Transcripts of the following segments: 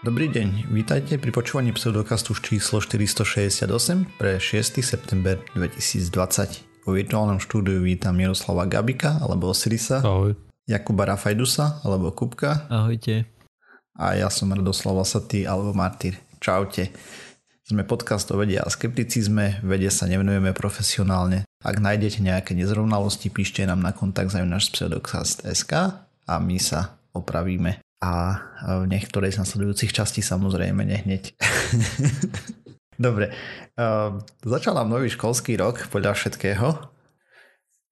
Dobrý deň, vítajte pri počúvaní pseudokastu číslo 468 pre 6. september 2020. Vo virtuálnom štúdiu vítam Miroslava Gabika alebo Osirisa. Ahoj. Jakuba Rafajdusa alebo Kupka. Ahojte. A ja som Radoslav Lasatý alebo Martyr. Čaute. Sme podcast o vede a skepticizme, vede sa nevenujeme profesionálne. Ak nájdete nejaké nezrovnalosti, píšte nám na kontakt náš pseudokast.sk a my sa opravíme a v niektorej z nasledujúcich častí samozrejme nehneď. Dobre, uh, začal nám nový školský rok podľa všetkého,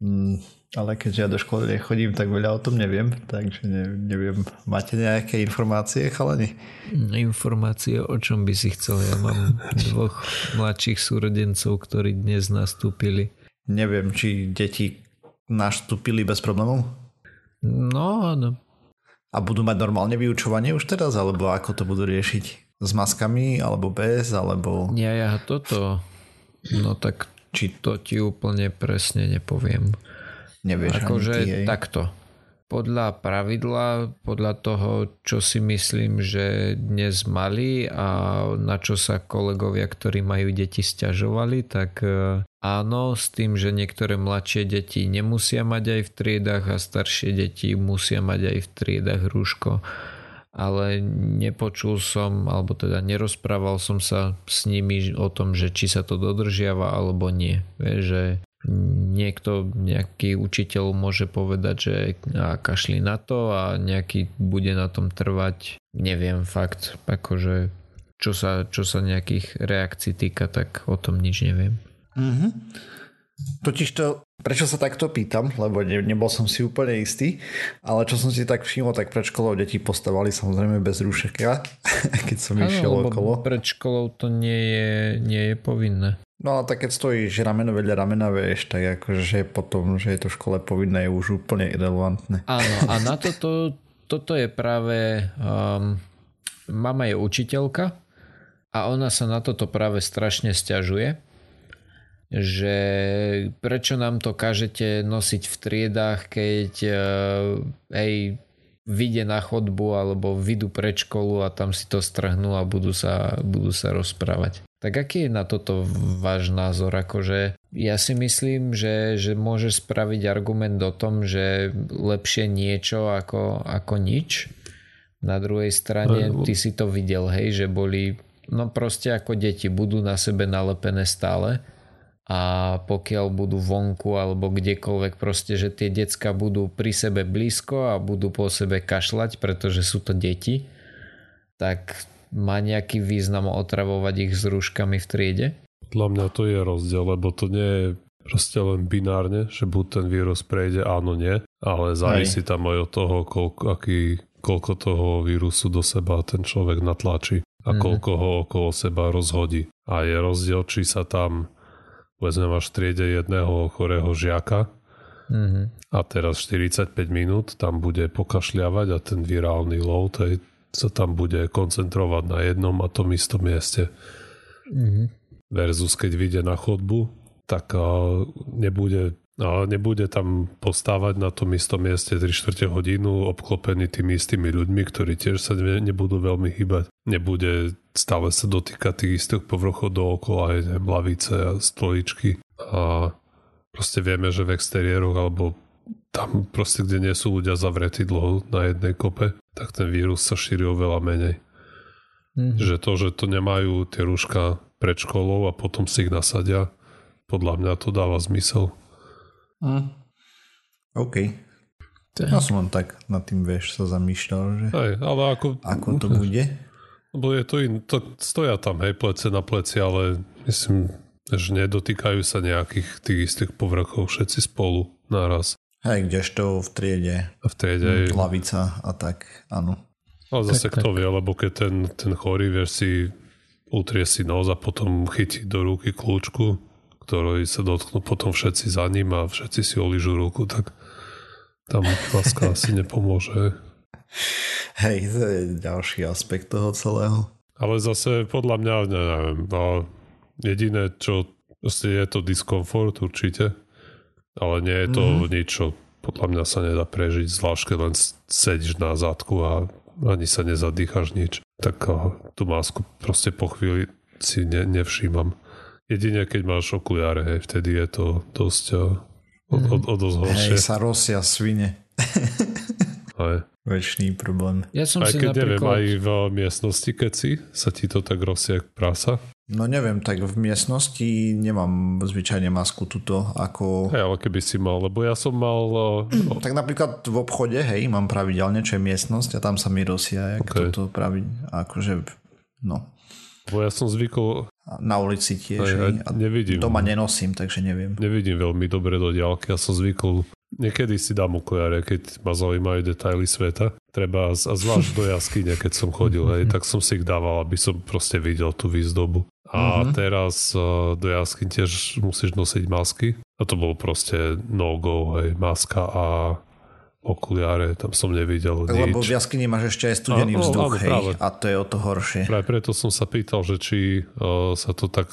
mm, ale keďže ja do školy nechodím, tak veľa o tom neviem, takže ne, neviem, máte nejaké informácie, chalani? Informácie o čom by si chcel? Ja mám dvoch mladších súrodencov, ktorí dnes nastúpili. Neviem, či deti nastúpili bez problémov? No, no a budú mať normálne vyučovanie už teraz, alebo ako to budú riešiť? S maskami, alebo bez, alebo... Ja, ja toto... No tak či to ti úplne presne nepoviem. Nevieš akože takto. Podľa pravidla, podľa toho, čo si myslím, že dnes mali a na čo sa kolegovia, ktorí majú deti, stiažovali, tak e, Áno, s tým, že niektoré mladšie deti nemusia mať aj v triedach a staršie deti musia mať aj v triedach rúško. Ale nepočul som, alebo teda nerozprával som sa s nimi o tom, že či sa to dodržiava alebo nie. Že niekto, nejaký učiteľ môže povedať, že a kašli na to a nejaký bude na tom trvať. Neviem fakt, akože čo sa, čo sa nejakých reakcií týka, tak o tom nič neviem. Mm-hmm. Totiž to, prečo sa takto pýtam, lebo ne, nebol som si úplne istý, ale čo som si tak všimol, tak pred školou deti postavali samozrejme bez rúšeka, keď som ano, išiel okolo. pred školou to nie je, nie je povinné. No a tak keď stojíš rameno vedľa ramena, vieš, tak akože potom, že je to v škole povinné, je už úplne irrelevantné. Áno, a na toto, toto je práve, um, mama je učiteľka a ona sa na toto práve strašne stiažuje, že prečo nám to kažete nosiť v triedách, keď uh, hej, vyjde na chodbu alebo vyjdu pred školu a tam si to strhnú a budú sa, budú sa rozprávať. Tak aký je na toto váš názor? Akože ja si myslím, že, že môžeš spraviť argument o tom, že lepšie niečo ako, ako nič. Na druhej strane ty si to videl, hej, že boli no proste ako deti budú na sebe nalepené stále a pokiaľ budú vonku alebo kdekoľvek proste, že tie decka budú pri sebe blízko a budú po sebe kašľať, pretože sú to deti, tak má nejaký význam otravovať ich s rúškami v triede? Podľa mňa to je rozdiel, lebo to nie je proste len binárne, že buď ten vírus prejde, áno, nie, ale závisí tam aj od toho, koľko, aký, koľko toho vírusu do seba ten človek natlačí a mm-hmm. koľko ho okolo seba rozhodí. A je rozdiel, či sa tam povedzme máš v triede jedného chorého žiaka mm-hmm. a teraz 45 minút tam bude pokašľavať a ten virálny load hej, sa tam bude koncentrovať na jednom a tom istom mieste. Mm-hmm. Versus keď vyjde na chodbu, tak nebude nebude tam postávať na tom istom mieste 3 čtvrte hodinu obklopený tými istými ľuďmi, ktorí tiež sa nebudú veľmi hýbať. Nebude stále sa dotýkať tých istých povrchov dookola, aj lavice a stoličky. A proste vieme, že v exteriéroch alebo tam proste, kde nie sú ľudia zavretí dlho na jednej kope, tak ten vírus sa šíri oveľa menej. Mm-hmm. Že to, že to nemajú tie rúška pred školou a potom si ich nasadia, podľa mňa to dáva zmysel. Mm. OK. Ja som len tak nad tým, vieš, sa zamýšľal, že hej, ale ako, ako to bude. Lebo je to, in, to stoja tam, hej, plece na pleci, ale myslím, že nedotýkajú sa nejakých tých istých povrchov všetci spolu naraz. Hej, kdežto v triede. V triede. Lavica a tak, áno. Ale zase tak, kto tak. vie, lebo keď ten, ten chorý, vieš si, utrie si nos a potom chytí do ruky kľúčku, ktorí sa dotknú potom všetci za ním a všetci si oližú ruku, tak tam láska asi nepomôže. Hej, to je ďalší aspekt toho celého. Ale zase podľa mňa, neviem, no, jediné, čo je to diskomfort určite, ale nie je to mm-hmm. nič, čo podľa mňa sa nedá prežiť, zvlášť keď len sedíš na zadku a ani sa nezadýchaš nič. tak uh, tú masku proste po chvíli si ne, nevšímam. Jedine keď máš okuliare, hej, vtedy je to dosť uh, o, o, o dosť horšie. Hej, sa rosia svine. Hej. Väčší problém. Ja som Aj si keď neviem, napríklad... aj v miestnosti, keď si, sa ti to tak rosia jak prasa. No neviem, tak v miestnosti nemám zvyčajne masku tuto ako... Hej, ale keby si mal, lebo ja som mal... Uh, Tak napríklad v obchode, hej, mám pravidelne, čo je miestnosť a tam sa mi rosia, jak Okay. toto pravi, akože, no, lebo ja som zvykol, na ulici tiež, Hej, hej, a nevidím. doma nenosím, takže neviem. nevidím veľmi dobre do diálky. Ja som zvykol, niekedy si dám okuliare, keď ma zaujímajú detaily sveta. Treba, a zvlášť do jaskyne, keď som chodil, hej, tak som si ich dával, aby som proste videl tú výzdobu. A Mhm. teraz uh, do jaskyň tiež musíš nosiť masky. A to bolo proste no-go, hej, maska a okuliare, tam som nevidel Lebo v nič. jaskyni máš ešte aj studený Áno, vzduch, áno, hej, práve. a to je o to horšie. Práve preto som sa pýtal, že či uh, sa to tak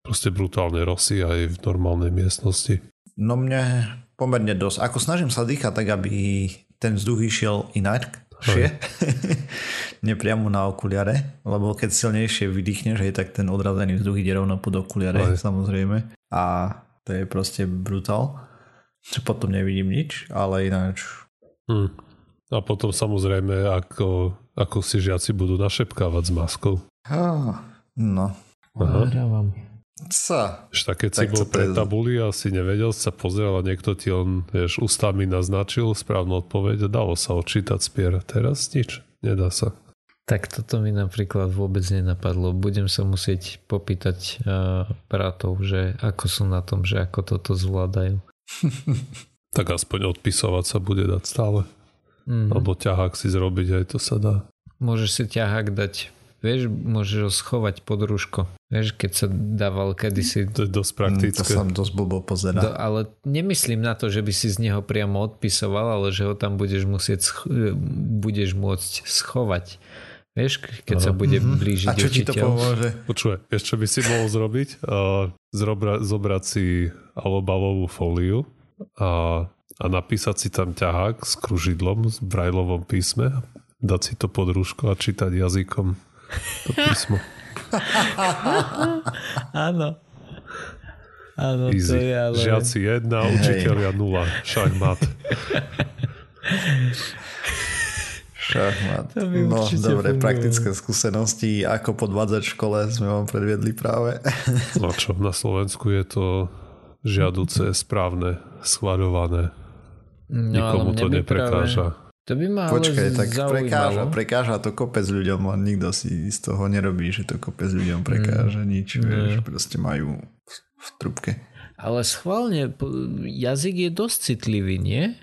proste brutálne rosí aj v normálnej miestnosti. No mne pomerne dosť. Ako snažím sa dýchať tak, aby ten vzduch išiel inak, nepriamo na okuliare, lebo keď silnejšie vydýchneš, hej, tak ten odrazený vzduch ide rovno pod okuliare, Aj. samozrejme. A to je proste brutál. Čo potom nevidím nič, ale ináč Hm. A potom samozrejme, ako, ako si žiaci budú našepkávať s maskou. Ah, No. Aha. Sa. Že tak keď si Tak bol pre tabuli a si nevedel, sa pozeral a niekto ti on, vieš, ústami naznačil správnu odpoveď a dalo sa odčítať spier. Teraz nič, nedá sa. Tak toto mi napríklad vôbec nenapadlo. Budem sa musieť popýtať uh, bratov, že ako sú na tom, že ako toto zvládajú. Tak aspoň odpisovať sa bude dať stále. Mm. Alebo ťahák si zrobiť, aj to sa dá. Môžeš si ťahák dať, vieš, môžeš ho schovať pod rúško. Vieš, keď sa dával kedysi To je dosť Mm, To praktické. sa dosť blbo pozera. Do, ale nemyslím na to, že by si z neho priamo odpisoval, ale že ho tam budeš musieť sch- budeš môcť schovať. Vieš, keď sa bude blížiť A čo ti to učiteľ. pomôže? Počuj, vieš, čo by si mohol zrobiť? Uh, zrobra, zobrať si alobalovú fóliu a, a napísať si tam ťahák s kružidlom v brajlovom písme, dať si to pod rúško a čítať jazykom to písmo. Áno. Áno, to Easy. je ale... Žiaci jedna, učiteľia nula. Šachmat. Šachmat. To No dobre, fungovalo. praktické skúsenosti, ako podvádzať v škole sme vám predviedli práve. No čo, na Slovensku je to žiaduce, správne, schvaľované. No, Nikomu to neprekáža. Práve, to by ma Počkaj, tak zaujímalo. prekáža, prekáža to kopec ľuďom, len nikto si z toho nerobí, že to kopec ľuďom prekáža, Mm. nič, vieš, proste majú v, v trubke. Ale schválne, jazyk je dosť citlivý, nie?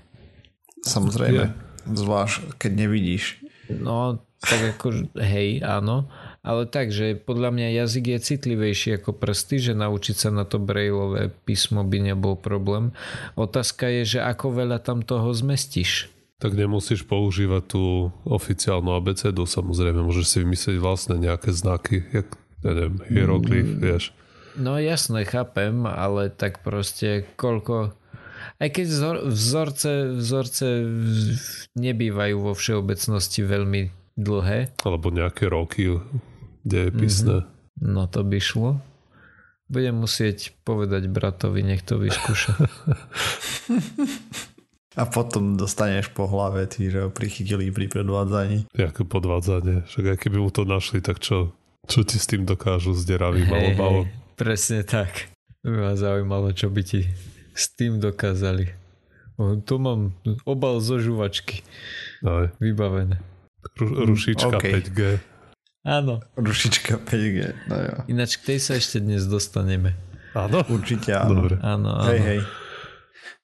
Samozrejme, zvlášť keď nevidíš. No, tak ako, hej, áno. Ale tak, že podľa mňa jazyk je citlivejší ako prsty, že naučiť sa na to brejlové písmo by nebol problém. Otázka je, že ako veľa tam toho zmestíš. Tak nemusíš používať tú oficiálnu abecedu, samozrejme, môžeš si vymyslieť vlastne nejaké znaky, jak, ja neviem, hieroglyf, Mm. vieš. No jasné, chápem, ale tak proste koľko... Aj keď vzor, vzorce, vzorce nebývajú vo všeobecnosti veľmi dlhé, Alebo nejaké roky dejepisné. no to by šlo. Budem musieť povedať bratovi, nech to vyskúša. A potom dostaneš po hlave, tí, že ho prichytili pri predvádzaní. Nejaké podvádzanie. Však aj keby mu to našli, tak čo, čo ti s tým dokážu s deravým Hej, alobalom? hej, presne tak. By ma zaujímalo, čo by ti s tým dokázali. O, tu mám obal zo žuvačky Aj. vybavené. Ru, rušička OK. 5G. Áno. Rušička 5G, no jo. Ináč k tej sa ešte dnes dostaneme. Áno? Určite áno. Dobre. Áno, áno. Hej, hej.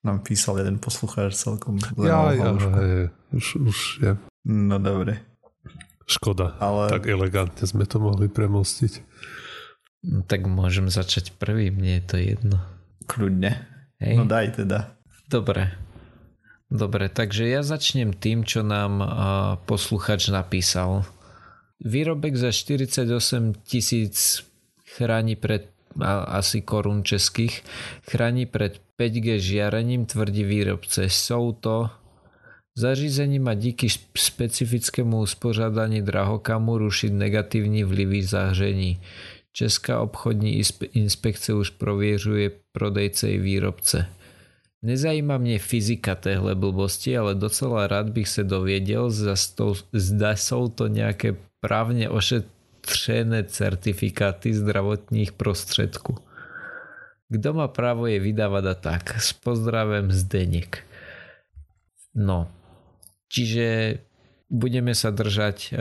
Nám písal jeden poslucháč celkom Ja, ja, hej, už, už je. No dobre. Škoda. Ale Tak elegantne sme to mohli premostiť. No, tak môžem začať prvý, mne je to jedno. kľudne. Hej. No daj teda. Dobre. Dobre, takže ja začnem tým, čo nám uh, posluchač napísal. Výrobek za 48 tisíc chráni pred asi korún českých, chráni pred 5G žiarením, tvrdí výrobce. Sú to Zařízení má díky specifickému uspořádání drahokamu rušiť negatívny vlivy záření. Česká obchodní inspekce už prověřuje prodejce i výrobce. Nezajíma mě fyzika téhle blbosti, ale docela rád bych se dověděl, zda jsou to nějaké právně ošetřené certifikáty zdravotních prostředků. Kdo má právo je vydávať a tak. S pozdravem Zdeněk. No, čiže budeme sa držať uh,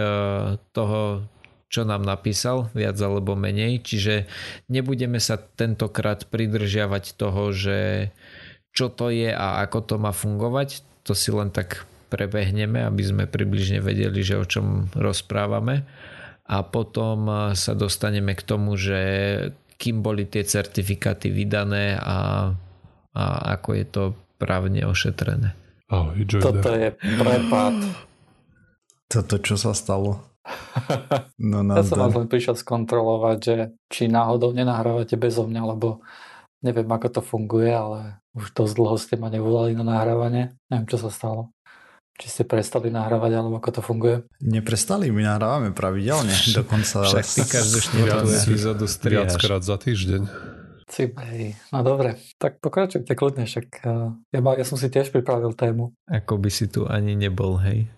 toho, čo nám napísal, viac alebo menej, čiže nebudeme sa tentokrát pridržiavať toho, že čo to je a ako to má fungovať, to si len tak prebehneme, aby sme približne vedeli, že o čom rozprávame a potom sa dostaneme k tomu, že kým boli tie certifikáty vydané a, a ako je to právne ošetrené. Ahoj, Toto je prepad. Toto čo sa stalo? No, ja som vás len prišiel skontrolovať, že či náhodou nenahrávate bezo mňa, lebo neviem, ako to funguje, ale už dosť dlho ste ma nevolali na nahrávanie. Neviem, čo sa stalo. Či ste prestali nahrávať, alebo ako to funguje? Neprestali, my nahrávame pravidelne. Dokonca... Však ty každú epizódu strihaš. Viackrát za týždeň. Cibej. No dobre, tak pokračujte kľudne, však uh, ja, ja som si tiež pripravil tému. Ako by si tu ani nebol, hej?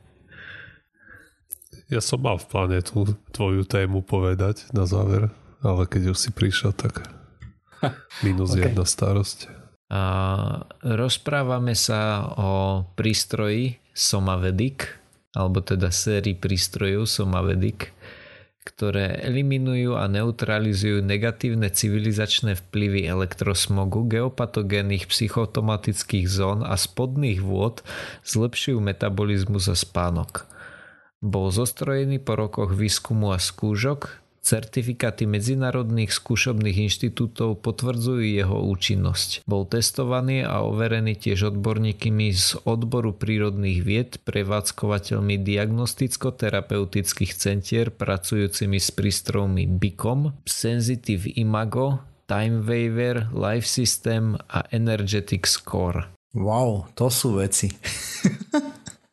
Ja som mal v pláne tú tvoju tému povedať na záver, ale keď už si prišiel, tak minus okay. jedna starosť. Rozprávame sa o prístroji, Somavedic, alebo teda sérii prístrojov Somavedic, ktoré eliminujú a neutralizujú negatívne civilizačné vplyvy elektrosmogu, geopatogénnych psychotomatických zón a spodných vôd, zlepšujú metabolizmus a spánok. Bol zostrojený po rokoch výskumu a skúžok, Certifikáty medzinárodných skúšobných inštitútov potvrdzujú jeho účinnosť. Bol testovaný a overený tiež odborníkmi z odboru prírodných vied, prevádzkovateľmi diagnosticko-terapeutických centier pracujúcimi s prístrojmi BICOM, Sensitive Imago, Time Waiver, Life System a Energetic Score. Wow, to sú veci.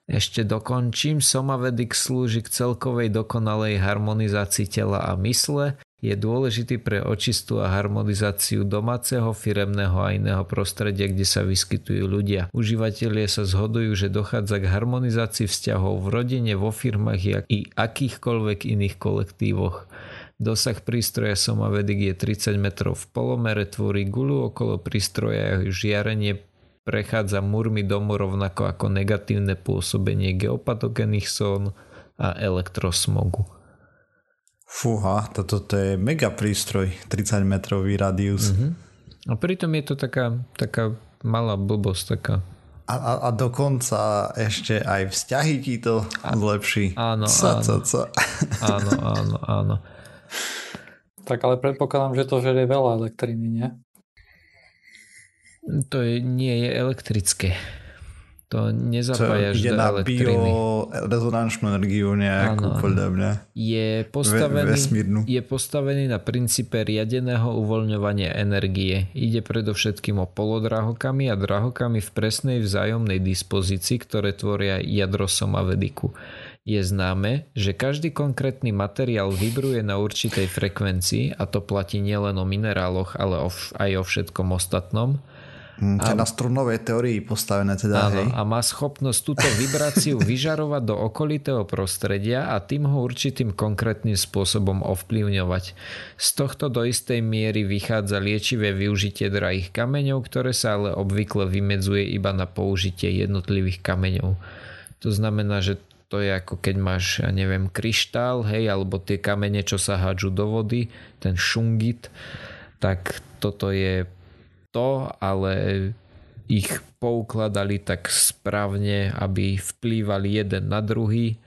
Ešte dokončím, Somavedic slúži k celkovej dokonalej harmonizácii tela a mysle, je dôležitý pre očistu a harmonizáciu domáceho, firemného a iného prostredia, kde sa vyskytujú ľudia. Užívateľie sa zhodujú, že dochádza k harmonizácii vzťahov v rodine, vo firmách i akýchkoľvek iných kolektívoch. Dosah prístroja Somavedic je 30 metrov v polomere, tvorí gulu okolo prístroja, žiarenie prechádza múrmi domu rovnako ako negatívne pôsobenie geopatogénnych són a elektrosmogu. Fúha, toto to je mega prístroj, 30 metrový radius. Mm-hmm. A pritom je to taká, taká malá blbosť, taká a, a, a dokonca ešte aj vzťahy ti to a, zlepší. Áno, ca, áno. Ca, ca. áno, áno, áno. Tak ale predpokladám, že to žerie veľa elektriny, nie? To je, nie je elektrické. To nezapájaš ide do na elektriny. bio energiu nejakú ano, podľa mňa. Je postavený, Ve, je postavený na princípe riadeného uvoľňovania energie. Ide predovšetkým o polodrahokamy a drahokamy v presnej vzájomnej dispozícii, ktoré tvoria jadro somavediku. Je známe, že každý konkrétny materiál vibruje na určitej frekvencii a to platí nielen o mineráloch, ale aj o všetkom ostatnom Mm, a, na strunovej teórii postavené teda, áno, hej? A má schopnosť túto vibráciu vyžarovať do okolitého prostredia a tým ho určitým konkrétnym spôsobom ovplyvňovať. Z tohto do istej miery vychádza liečivé využitie drahých kameňov, ktoré sa ale obvykle vymedzuje iba na použitie jednotlivých kameňov. To znamená, že to je ako keď máš, ja neviem, kryštál, hej, alebo tie kamene, čo sa hádžu do vody, ten šungit, tak toto je to, ale ich poukladali tak správne, aby vplývali jeden na druhý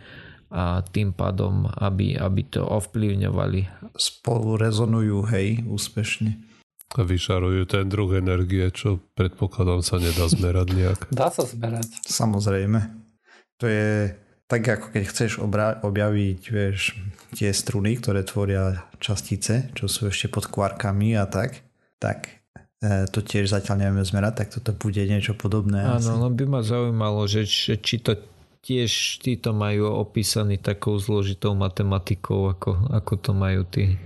a tým pádom, aby, aby to ovplyvňovali. Spolu rezonujú, hej, úspešne. A vyšarujú ten druh energie, čo predpokladám sa nedá zmerať nejak. Dá sa zmerať. Samozrejme. To je tak, ako keď chceš obra- objaviť vieš, tie struny, ktoré tvoria častice, čo sú ešte pod kvárkami a tak, tak to tiež zatiaľ nevieme zmerať, tak toto bude niečo podobné. Áno, no by ma zaujímalo, že či to tiež títo majú opísaný takou zložitou matematikou, ako, ako to majú tí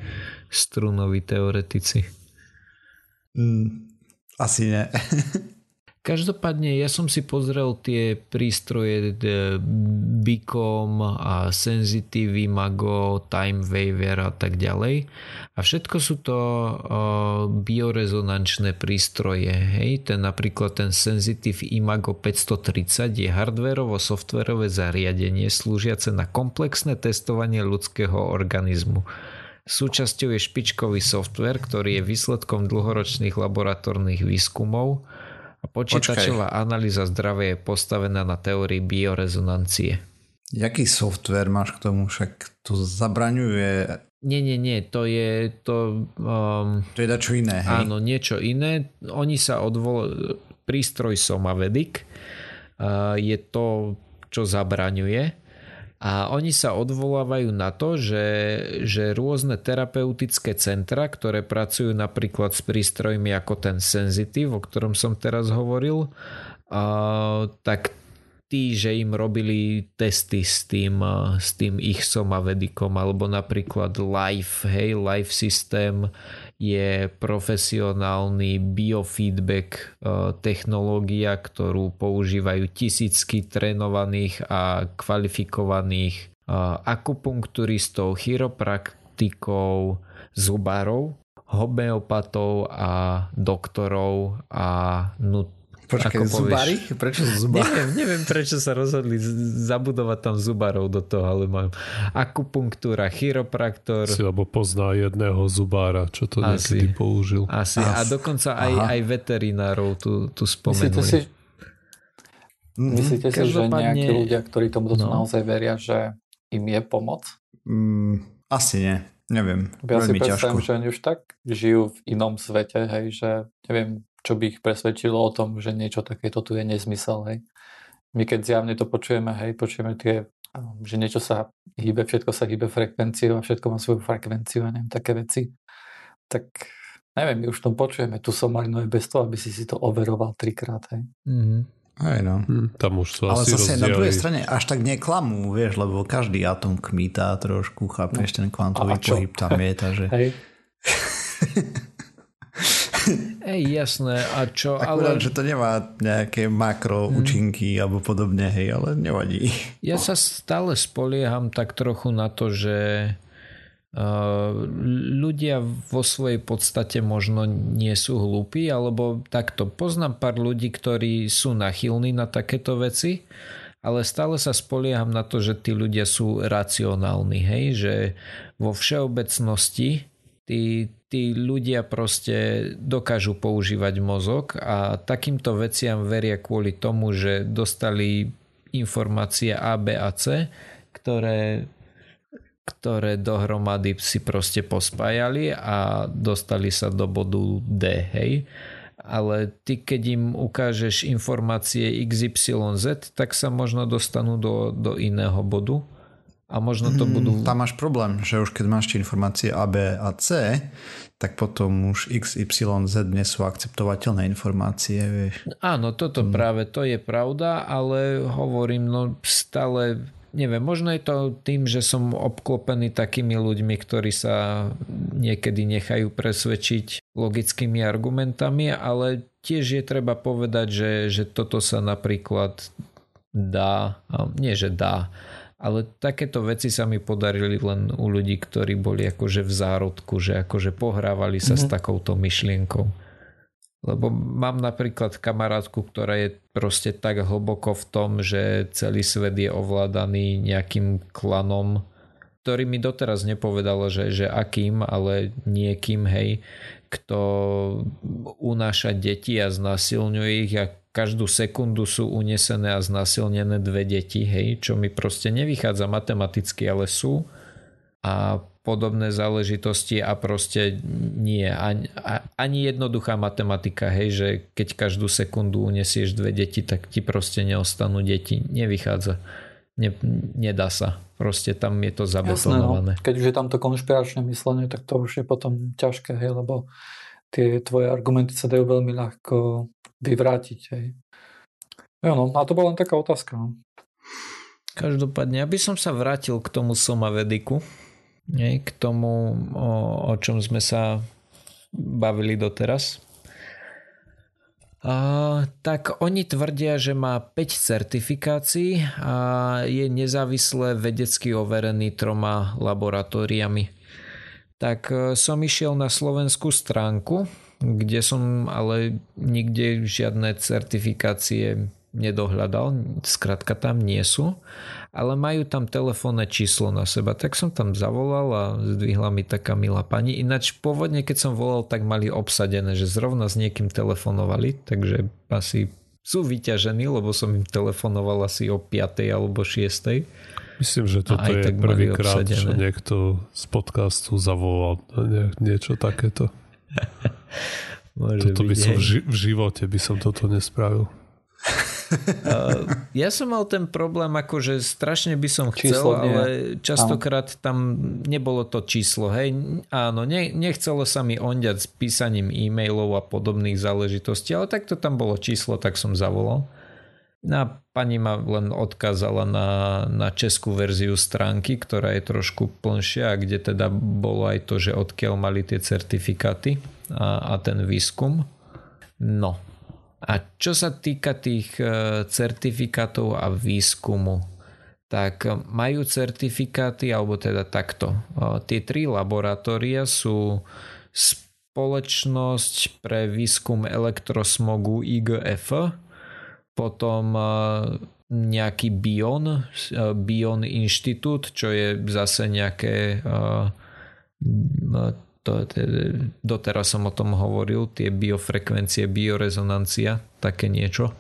strunoví teoretici. Mm, asi ne. Každopádne ja som si pozrel tie prístroje Bicom a Sensitive Imago, Time Waver a tak ďalej. A všetko sú to biorezonančné prístroje. Hej? Ten napríklad ten Sensitive Imago 530 je hardwareovo-softwareové zariadenie slúžiace na komplexné testovanie ľudského organizmu. Súčasťou je špičkový software, ktorý je výsledkom dlhoročných laboratórnych výskumov počítačová Počkaj. analýza zdravia je postavená na teórii biorezonancie. Jaký software máš k tomu? Však to zabraňuje... Nie, nie, nie, to je to... Um, to je dačo iné, hej? Áno, niečo iné. Oni sa odvol... Prístroj Somavedic uh, je to, čo zabraňuje a oni sa odvolávajú na to, že, že rôzne terapeutické centra, ktoré pracujú napríklad s prístrojmi ako ten Sensitive, o ktorom som teraz hovoril, a, tak tí, že im robili testy s tým, s tým ich somavedikom alebo napríklad Life, hej, Life System je profesionálny biofeedback e, technológia, ktorú používajú tisícky trénovaných a kvalifikovaných e, akupunkturistov, chiropraktikov, zubárov, homeopatov a doktorov a nut- Počkaj, zubári? Prečo zubári? Neviem, neviem, prečo sa rozhodli zabudovať tam zubárov do toho, ale mám akupunktúra, chiropraktor. Si, lebo pozná jedného zubára, čo to Asi. niekedy použil. Asi. Asi. A dokonca aj, aj veterinárov tu, tu spomenuli. Myslíte si, mm-hmm. myslíte si že nejakí ľudia, ktorí tomu no. naozaj veria, že im je pomoc? Mm, asi nie. Neviem. Ja si predstavím, že oni už tak žijú v inom svete, hej, že neviem, čo by ich presvedčilo o tom, že niečo takéto tu je nezmysel. Hej. My keď zjavne to počujeme, hej, počujeme tie, že niečo sa hýbe, všetko sa hýbe frekvenciou a všetko má svoju frekvenciu a neviem, také veci, tak neviem, my už tom počujeme tú somarinu aj bez toho, aby si si to overoval trikrát. Hej. Mm-hmm. Aj no. Hm, tam už sú Ale asi zase rozdiely. na druhej strane až tak neklamú, vieš, lebo každý atom kmítá trošku, chápeš, no. ten kvantový pohyb tam je, takže... Hej. Ej, jasné. A čo? Akurát, ale... že to nemá nejaké makro hmm. účinky alebo podobne, hej, ale nevadí. Ja sa stále spolieham tak trochu na to, že uh, ľudia vo svojej podstate možno nie sú hlúpi, alebo takto poznám pár ľudí, ktorí sú nachylní na takéto veci, ale stále sa spolieham na to, že tí ľudia sú racionálni, hej, že vo všeobecnosti tí, tí ľudia proste dokážu používať mozog a takýmto veciam veria kvôli tomu, že dostali informácie A, B a C, ktoré, ktoré dohromady si proste pospájali a dostali sa do bodu D, hej? Ale ty keď im ukážeš informácie XYZ, tak sa možno dostanú do, do iného bodu a možno to budú... Tam máš problém, že už keď máš tie informácie A, B a C, tak potom už X, Y, Z nie sú akceptovateľné informácie, vieš. Áno, toto hmm. práve to je pravda, ale hovorím, no stále neviem, možno je to tým, že som obklopený takými ľuďmi, ktorí sa niekedy nechajú presvedčiť logickými argumentami, ale tiež je treba povedať, že, že toto sa napríklad dá, nie že dá, ale takéto veci sa mi podarili len u ľudí, ktorí boli akože v zárodku, že akože pohrávali sa mm-hmm. s mhm. takouto myšlienkou. Lebo mám napríklad kamarátku, ktorá je proste tak hlboko v tom, že celý svet je ovládaný nejakým klanom, ktorý mi doteraz nepovedala, že, že akým, ale niekým, hej, kto unáša deti a znasilňuje ich a každú sekundu sú unesené a znasilnené dve deti, hej, čo mi proste nevychádza matematicky, ale sú a podobné záležitosti a proste nie, ani, ani jednoduchá matematika, hej, že keď každú sekundu unesieš dve deti, tak ti proste neostanú deti, nevychádza. Ne, nedá sa. Proste tam je to zabetonované. Jasné, no. Keď už je tam to konšpiračné myslenie, tak to už je potom ťažké, hej, lebo tie tvoje argumenty sa dajú veľmi ľahko vyvrátiť. Hej. Jo, no, a to bola len taká otázka. No. každopádne, aby som sa vrátil k tomu Somavediku, nie, k tomu, o, o čom sme sa bavili doteraz. A, tak oni tvrdia, že má 5 certifikácií a je nezávisle vedecky overený troma laboratóriami. Tak e, som išiel na slovenskú stránku, kde som ale nikde žiadne certifikácie nedohľadal, skrátka tam nie sú, ale majú tam telefónne číslo na seba. Tak som tam zavolal a zdvihla mi taká milá pani. Ináč pôvodne, keď som volal, tak mali obsadené, že zrovna s niekým telefonovali, takže asi sú vyťažení, lebo som im telefonoval asi o 5. alebo 6. Myslím, že toto je prvýkrát, čo niekto z podcastu zavolal nie, niečo takéto. toto by som v, ži- v živote by som toto nespravil. ja som mal ten problém, ako že strašne by som chcel, číslo ale častokrát tam nebolo to číslo. Hej, áno, ne, nechcelo sa mi ondiať s písaním e-mailov a podobných záležitostí, ale tak to tam bolo číslo, tak som zavolal. A pani ma len odkázala na, na českú verziu stránky, ktorá je trošku plnšia, kde teda bolo aj to, že odkiaľ mali tie certifikáty a, a ten výskum. No, a čo sa týka tých e, certifikátov a výskumu, tak majú certifikáty, alebo teda takto. E, tie tri laboratória sú spoločnosť pre výskum elektrosmogu IGF, potom e, nejaký Bion, Bion Inštitút, čo je zase nejaké to, to, doteraz som o tom hovoril, tie biofrekvencie, biorezonancia, také niečo.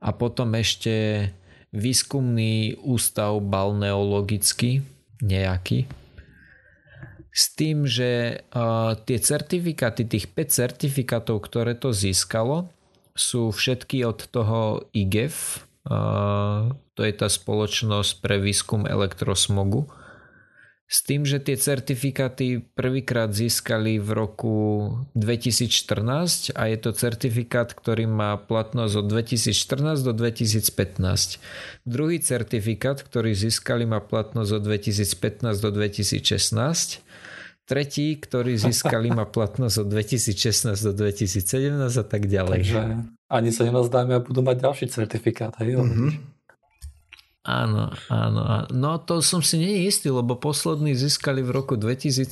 A potom ešte výskumný ústav balneologický, nejaký. S tým, že uh, tie certifikáty, tých 5 certifikátov, ktoré to získalo, sú všetky od toho IGEF, to je tá spoločnosť pre výskum elektrosmogu s tým, že tie certifikáty prvýkrát získali v roku 2014 a je to certifikát, ktorý má platnosť od 2014 do 2015. Druhý certifikát, ktorý získali, má platnosť od 2015 do 2016. Tretí, ktorý získali, má platnosť od 2016 do 2017 a tak ďalej. Takže ani sa nenazdáme a budú mať ďalší certifikát. Hej? Mm-hmm. Áno, áno. No to som si nie istý, lebo posledný získali v roku 2017.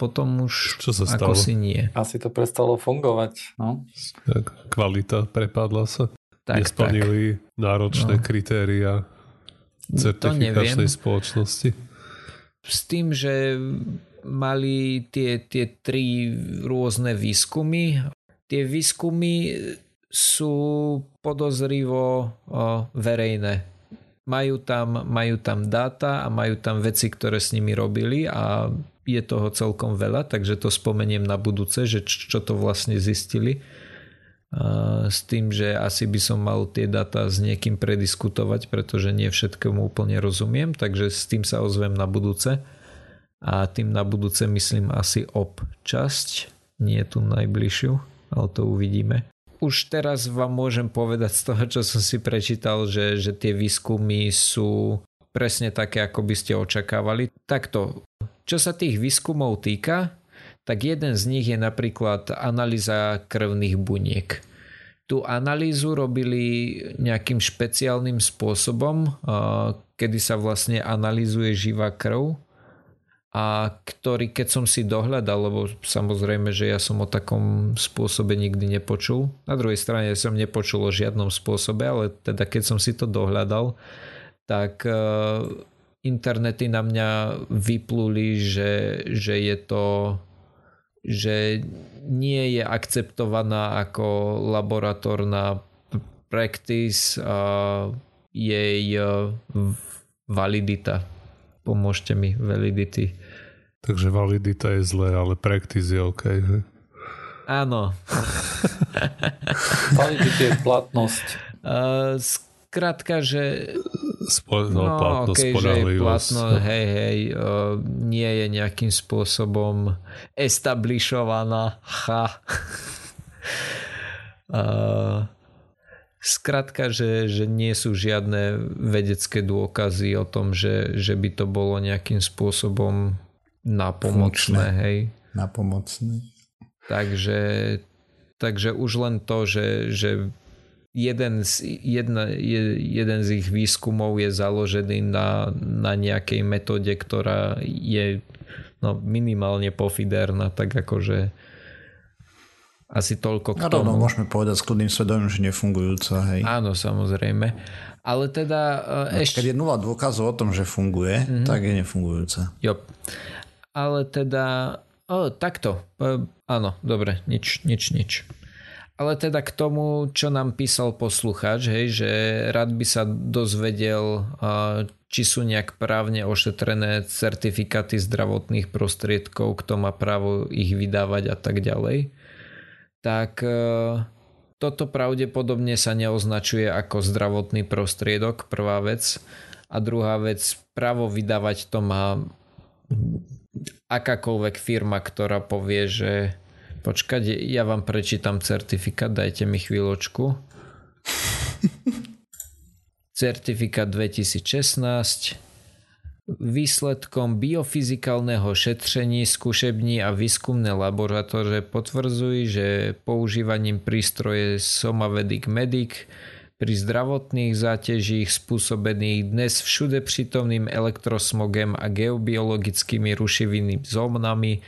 Potom už Čo sa stalo? ako si nie. Asi to prestalo fungovať. No. Tak, kvalita prepadla sa. Tak, Nesplnili tak. náročné no. kritéria certifikačnej spoločnosti. S tým, že mali tie, tie tri rôzne výskumy. Tie výskumy sú podozrivo verejné majú tam, majú tam dáta a majú tam veci, ktoré s nimi robili a je toho celkom veľa, takže to spomeniem na budúce, že čo to vlastne zistili. S tým, že asi by som mal tie data s niekým prediskutovať, pretože nie všetkému úplne rozumiem, takže s tým sa ozvem na budúce. A tým na budúce myslím asi ob časť, nie tú najbližšiu, ale to uvidíme už teraz vám môžem povedať z toho, čo som si prečítal, že, že tie výskumy sú presne také, ako by ste očakávali. Takto, čo sa tých výskumov týka, tak jeden z nich je napríklad analýza krvných buniek. Tú analýzu robili nejakým špeciálnym spôsobom, kedy sa vlastne analýzuje živá krv a ktorý keď som si dohľadal, lebo samozrejme, že ja som o takom spôsobe nikdy nepočul. Na druhej strane som nepočul o žiadnom spôsobe, ale teda keď som si to dohľadal, tak uh, internety na mňa vypluli, že, že je to že nie je akceptovaná ako laboratórna practice a jej validita. Pomôžte mi, validity. Takže validita je zlé, ale practice je OK. He? Áno. validita je platnosť. Uh, skrátka, že Spo- no, no platnosť, okay, že je platnosť, hej, hej, uh, nie je nejakým spôsobom establishovaná. Ha. uh, Skrátka, že, že nie sú žiadne vedecké dôkazy o tom, že, že by to bolo nejakým spôsobom napomocné. Hej. Napomocné. Takže, takže už len to, že, že jeden, z, jedna, jeden z ich výskumov je založený na, na nejakej metóde, ktorá je no, minimálne pofiderná, tak akože asi toľko k tomu. No, môžeme povedať s kľudným svedomím, že nefungujúca. Hej. Áno, samozrejme. Ale teda... Uh, ešte... Keď je nula dôkazov o tom, že funguje, mm-hmm. tak je nefungujúca. Jo. Ale teda... O, takto. Uh, áno, dobre, nič, nič, nič. Ale teda k tomu, čo nám písal poslucháč, hej, že rád by sa dozvedel, či sú nejak právne ošetrené certifikáty zdravotných prostriedkov, kto má právo ich vydávať a tak ďalej tak e, toto pravdepodobne sa neoznačuje ako zdravotný prostriedok, prvá vec. A druhá vec, právo vydávať to má akákoľvek firma, ktorá povie, že počkať, ja vám prečítam certifikát, dajte mi chvíľočku. certifikát 2016 Výsledkom biofyzikálneho šetrení skúšební a výskumné laboratóre potvrdzujú, že používaním prístroje Somavedic Medic pri zdravotných záťažích spôsobených dnes všude prítomným elektrosmogem a geobiologickými rušivými zónami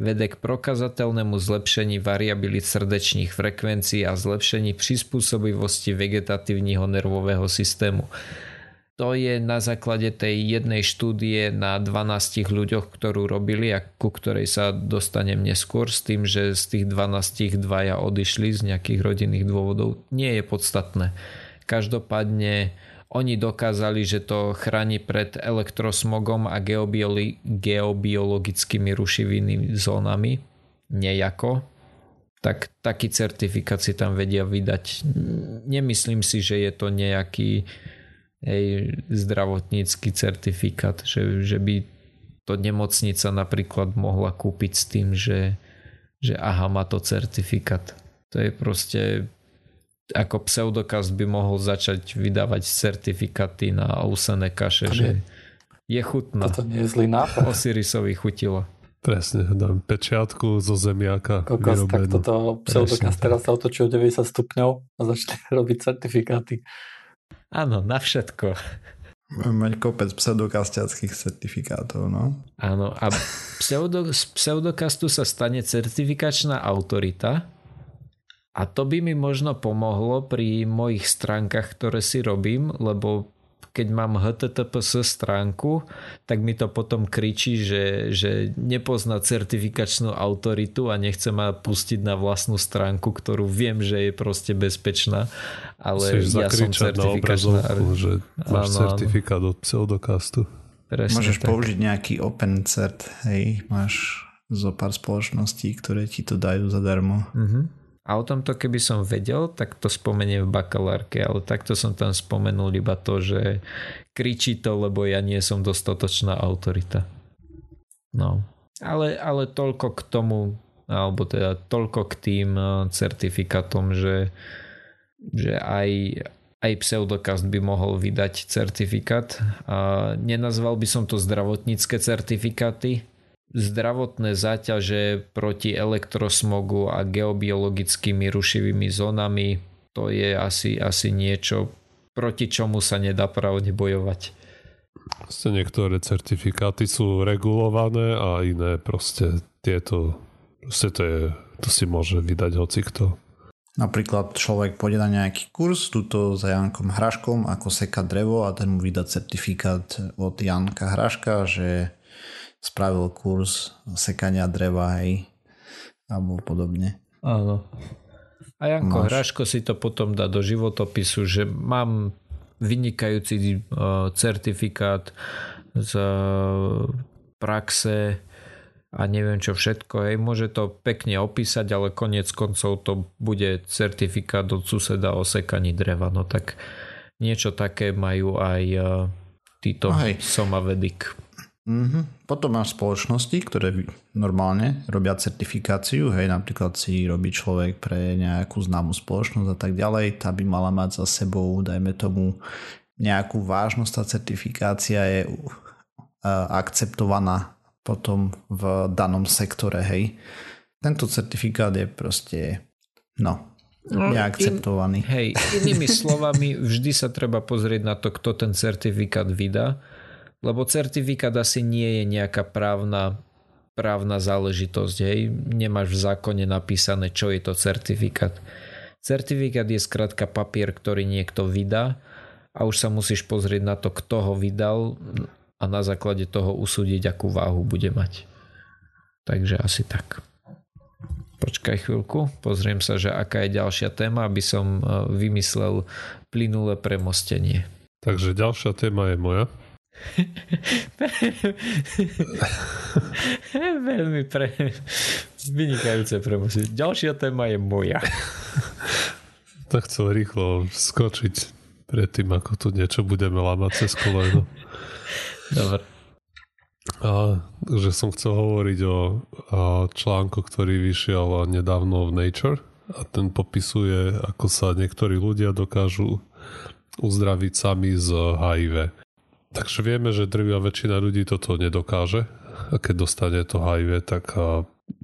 vede k prokazateľnému zlepšení variabilit srdečných frekvencií a zlepšení prispôsobivosti vegetatívneho nervového systému. To je na základe tej jednej štúdie na 12 ľuďoch, ktorú robili a ku ktorej sa dostanem neskôr s tým, že z tých 12 dvaja odišli z nejakých rodinných dôvodov. Nie je podstatné. Každopádne oni dokázali, že to chráni pred elektrosmogom a geobioli- geobiologickými rušivými zónami. Nejako. Tak taký certifikát si tam vedia vydať. Nemyslím si, že je to nejaký hej, zdravotnícky certifikát, že, že by to nemocnica napríklad mohla kúpiť s tým, že, že aha, má to certifikát. To je proste ako pseudokast by mohol začať vydávať certifikáty na ousené kaše, to že je chutná. Toto nie je zlý nápad. Osirisovi chutilo. Presne, dám pečiatku zo zemiaka. Kokos, tak toto pseudokast teraz sa otočí o 90 stupňov a začne robiť certifikáty. Áno, na všetko. Mať kopec pseudokastiackých certifikátov, no. Áno, a pseudo, z pseudokastu sa stane certifikačná autorita a to by mi možno pomohlo pri mojich stránkach, ktoré si robím, lebo keď mám HTTPS stránku, tak mi to potom kričí, že, že nepozná certifikačnú autoritu a nechce ma pustiť na vlastnú stránku, ktorú viem, že je proste bezpečná. Ale Musíš ja som certifikačná. Na že máš áno, certifikát od pseudokastu. Presne Môžeš tak. použiť nejaký open cert, hej, máš zo pár spoločností, ktoré ti to dajú zadarmo. Uh-huh. A o tomto keby som vedel, tak to spomeniem v bakalárke, ale takto som tam spomenul iba to, že kričí to, lebo ja nie som dostatočná autorita. No. Ale, ale toľko k tomu, alebo teda toľko k tým eh, certifikátom, že, že aj, aj pseudokast by mohol vydať certifikát. A nenazval by som to zdravotnícke certifikáty, zdravotné záťaže proti elektrosmogu a geobiologickými rušivými zónami, to je asi, asi niečo, proti čomu sa nedá pravde bojovať. Proste niektoré certifikáty sú regulované a iné proste tieto, proste to, je, to si môže vydať hocikto. Napríklad človek pôjde na nejaký kurz tuto za Jankom Hraškom, ako seka drevo a ten mu vydá certifikát od Janka Hraška, že spravil kurz sekania dreva, hej, alebo podobne. Áno. A Janko Máš... Hraško si to potom dá do životopisu, že mám vynikajúci uh, certifikát z uh, praxe a neviem čo všetko. Hej, môže to pekne opísať, ale konec koncov to bude certifikát od suseda o sekaní dreva. No tak niečo také majú aj uh, títo Somavedik. Mm-hmm. Potom máš spoločnosti, ktoré normálne robia certifikáciu, hej, napríklad si robí človek pre nejakú známu spoločnosť a tak ďalej, tá by mala mať za sebou, dajme tomu, nejakú vážnosť, tá certifikácia je akceptovaná potom v danom sektore, hej. Tento certifikát je proste, no, no neakceptovaný. In, hej, inými slovami, vždy sa treba pozrieť na to, kto ten certifikát vydá lebo certifikát asi nie je nejaká právna, právna záležitosť. Hej. Nemáš v zákone napísané, čo je to certifikát. Certifikát je skrátka papier, ktorý niekto vydá a už sa musíš pozrieť na to, kto ho vydal a na základe toho usúdiť, akú váhu bude mať. Takže asi tak. Počkaj chvíľku, pozriem sa, že aká je ďalšia téma, aby som e, vymyslel plynulé premostenie. Takže ďalšia téma je moja. Veľmi pre... vynikajúce premusy. Ďalšia téma je moja. tak chcel rýchlo skočiť predtým, ako tu niečo budeme lámať cez koleno. Dobre. A, že som chcel hovoriť o, o článku, ktorý vyšiel nedávno v Nature a ten popisuje, ako sa niektorí ľudia dokážu uzdraviť sami z HIV. Takže vieme, že drvia väčšina ľudí toto nedokáže. A keď dostane to HIV, tak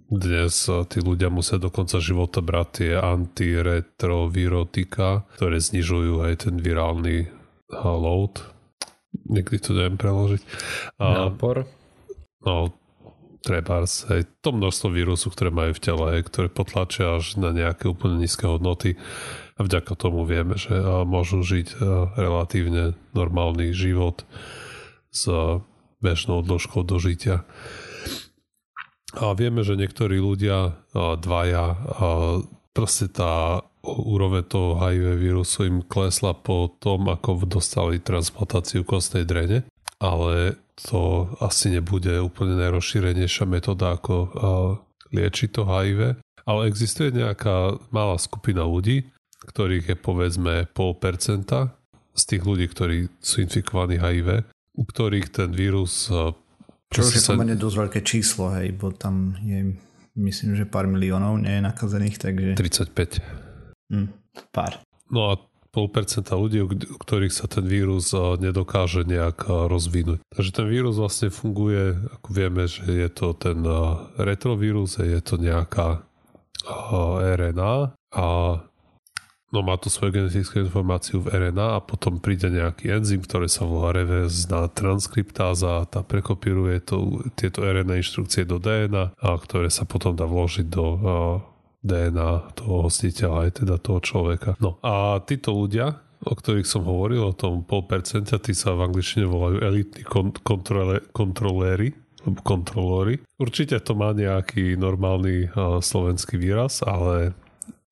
dnes tí ľudia musia do konca života brať tie antiretrovirotika, ktoré znižujú aj ten virálny load. Nikdy to neviem preložiť. A, Nápor. No, treba aj to množstvo vírusu, ktoré majú v tele, ktoré potlačia až na nejaké úplne nízke hodnoty a vďaka tomu vieme, že môžu žiť relatívne normálny život s bežnou dĺžkou dožitia. A vieme, že niektorí ľudia, dvaja, proste tá úroveň toho HIV vírusu im klesla po tom, ako dostali transplantáciu kostnej drene, ale to asi nebude úplne najrozšírenejšia metóda, ako liečiť to HIV. Ale existuje nejaká malá skupina ľudí, ktorých je povedzme pol percenta z tých ľudí, ktorí sú infikovaní HIV, u ktorých ten vírus... Čo už je sa... pomerne dosť veľké číslo, hej, bo tam je myslím, že pár miliónov nie je nakazených, takže... 35. Hm, pár. No a pol percenta ľudí, u ktorých sa ten vírus nedokáže nejak rozvinúť. Takže ten vírus vlastne funguje, ako vieme, že je to ten retrovírus, je to nejaká RNA a no má tu svoju genetickú informáciu v RNA a potom príde nejaký enzym, ktorý sa volá reverzná transkriptáza a tá prekopíruje to, tieto RNA inštrukcie do DNA, a ktoré sa potom dá vložiť do a, DNA toho hostiteľa, aj teda toho človeka. No a títo ľudia, o ktorých som hovoril, o tom pol percenta, tí sa v angličtine volajú elitní kont- kontrole- kontroléri, alebo kontrolóri. Určite to má nejaký normálny uh, slovenský výraz, ale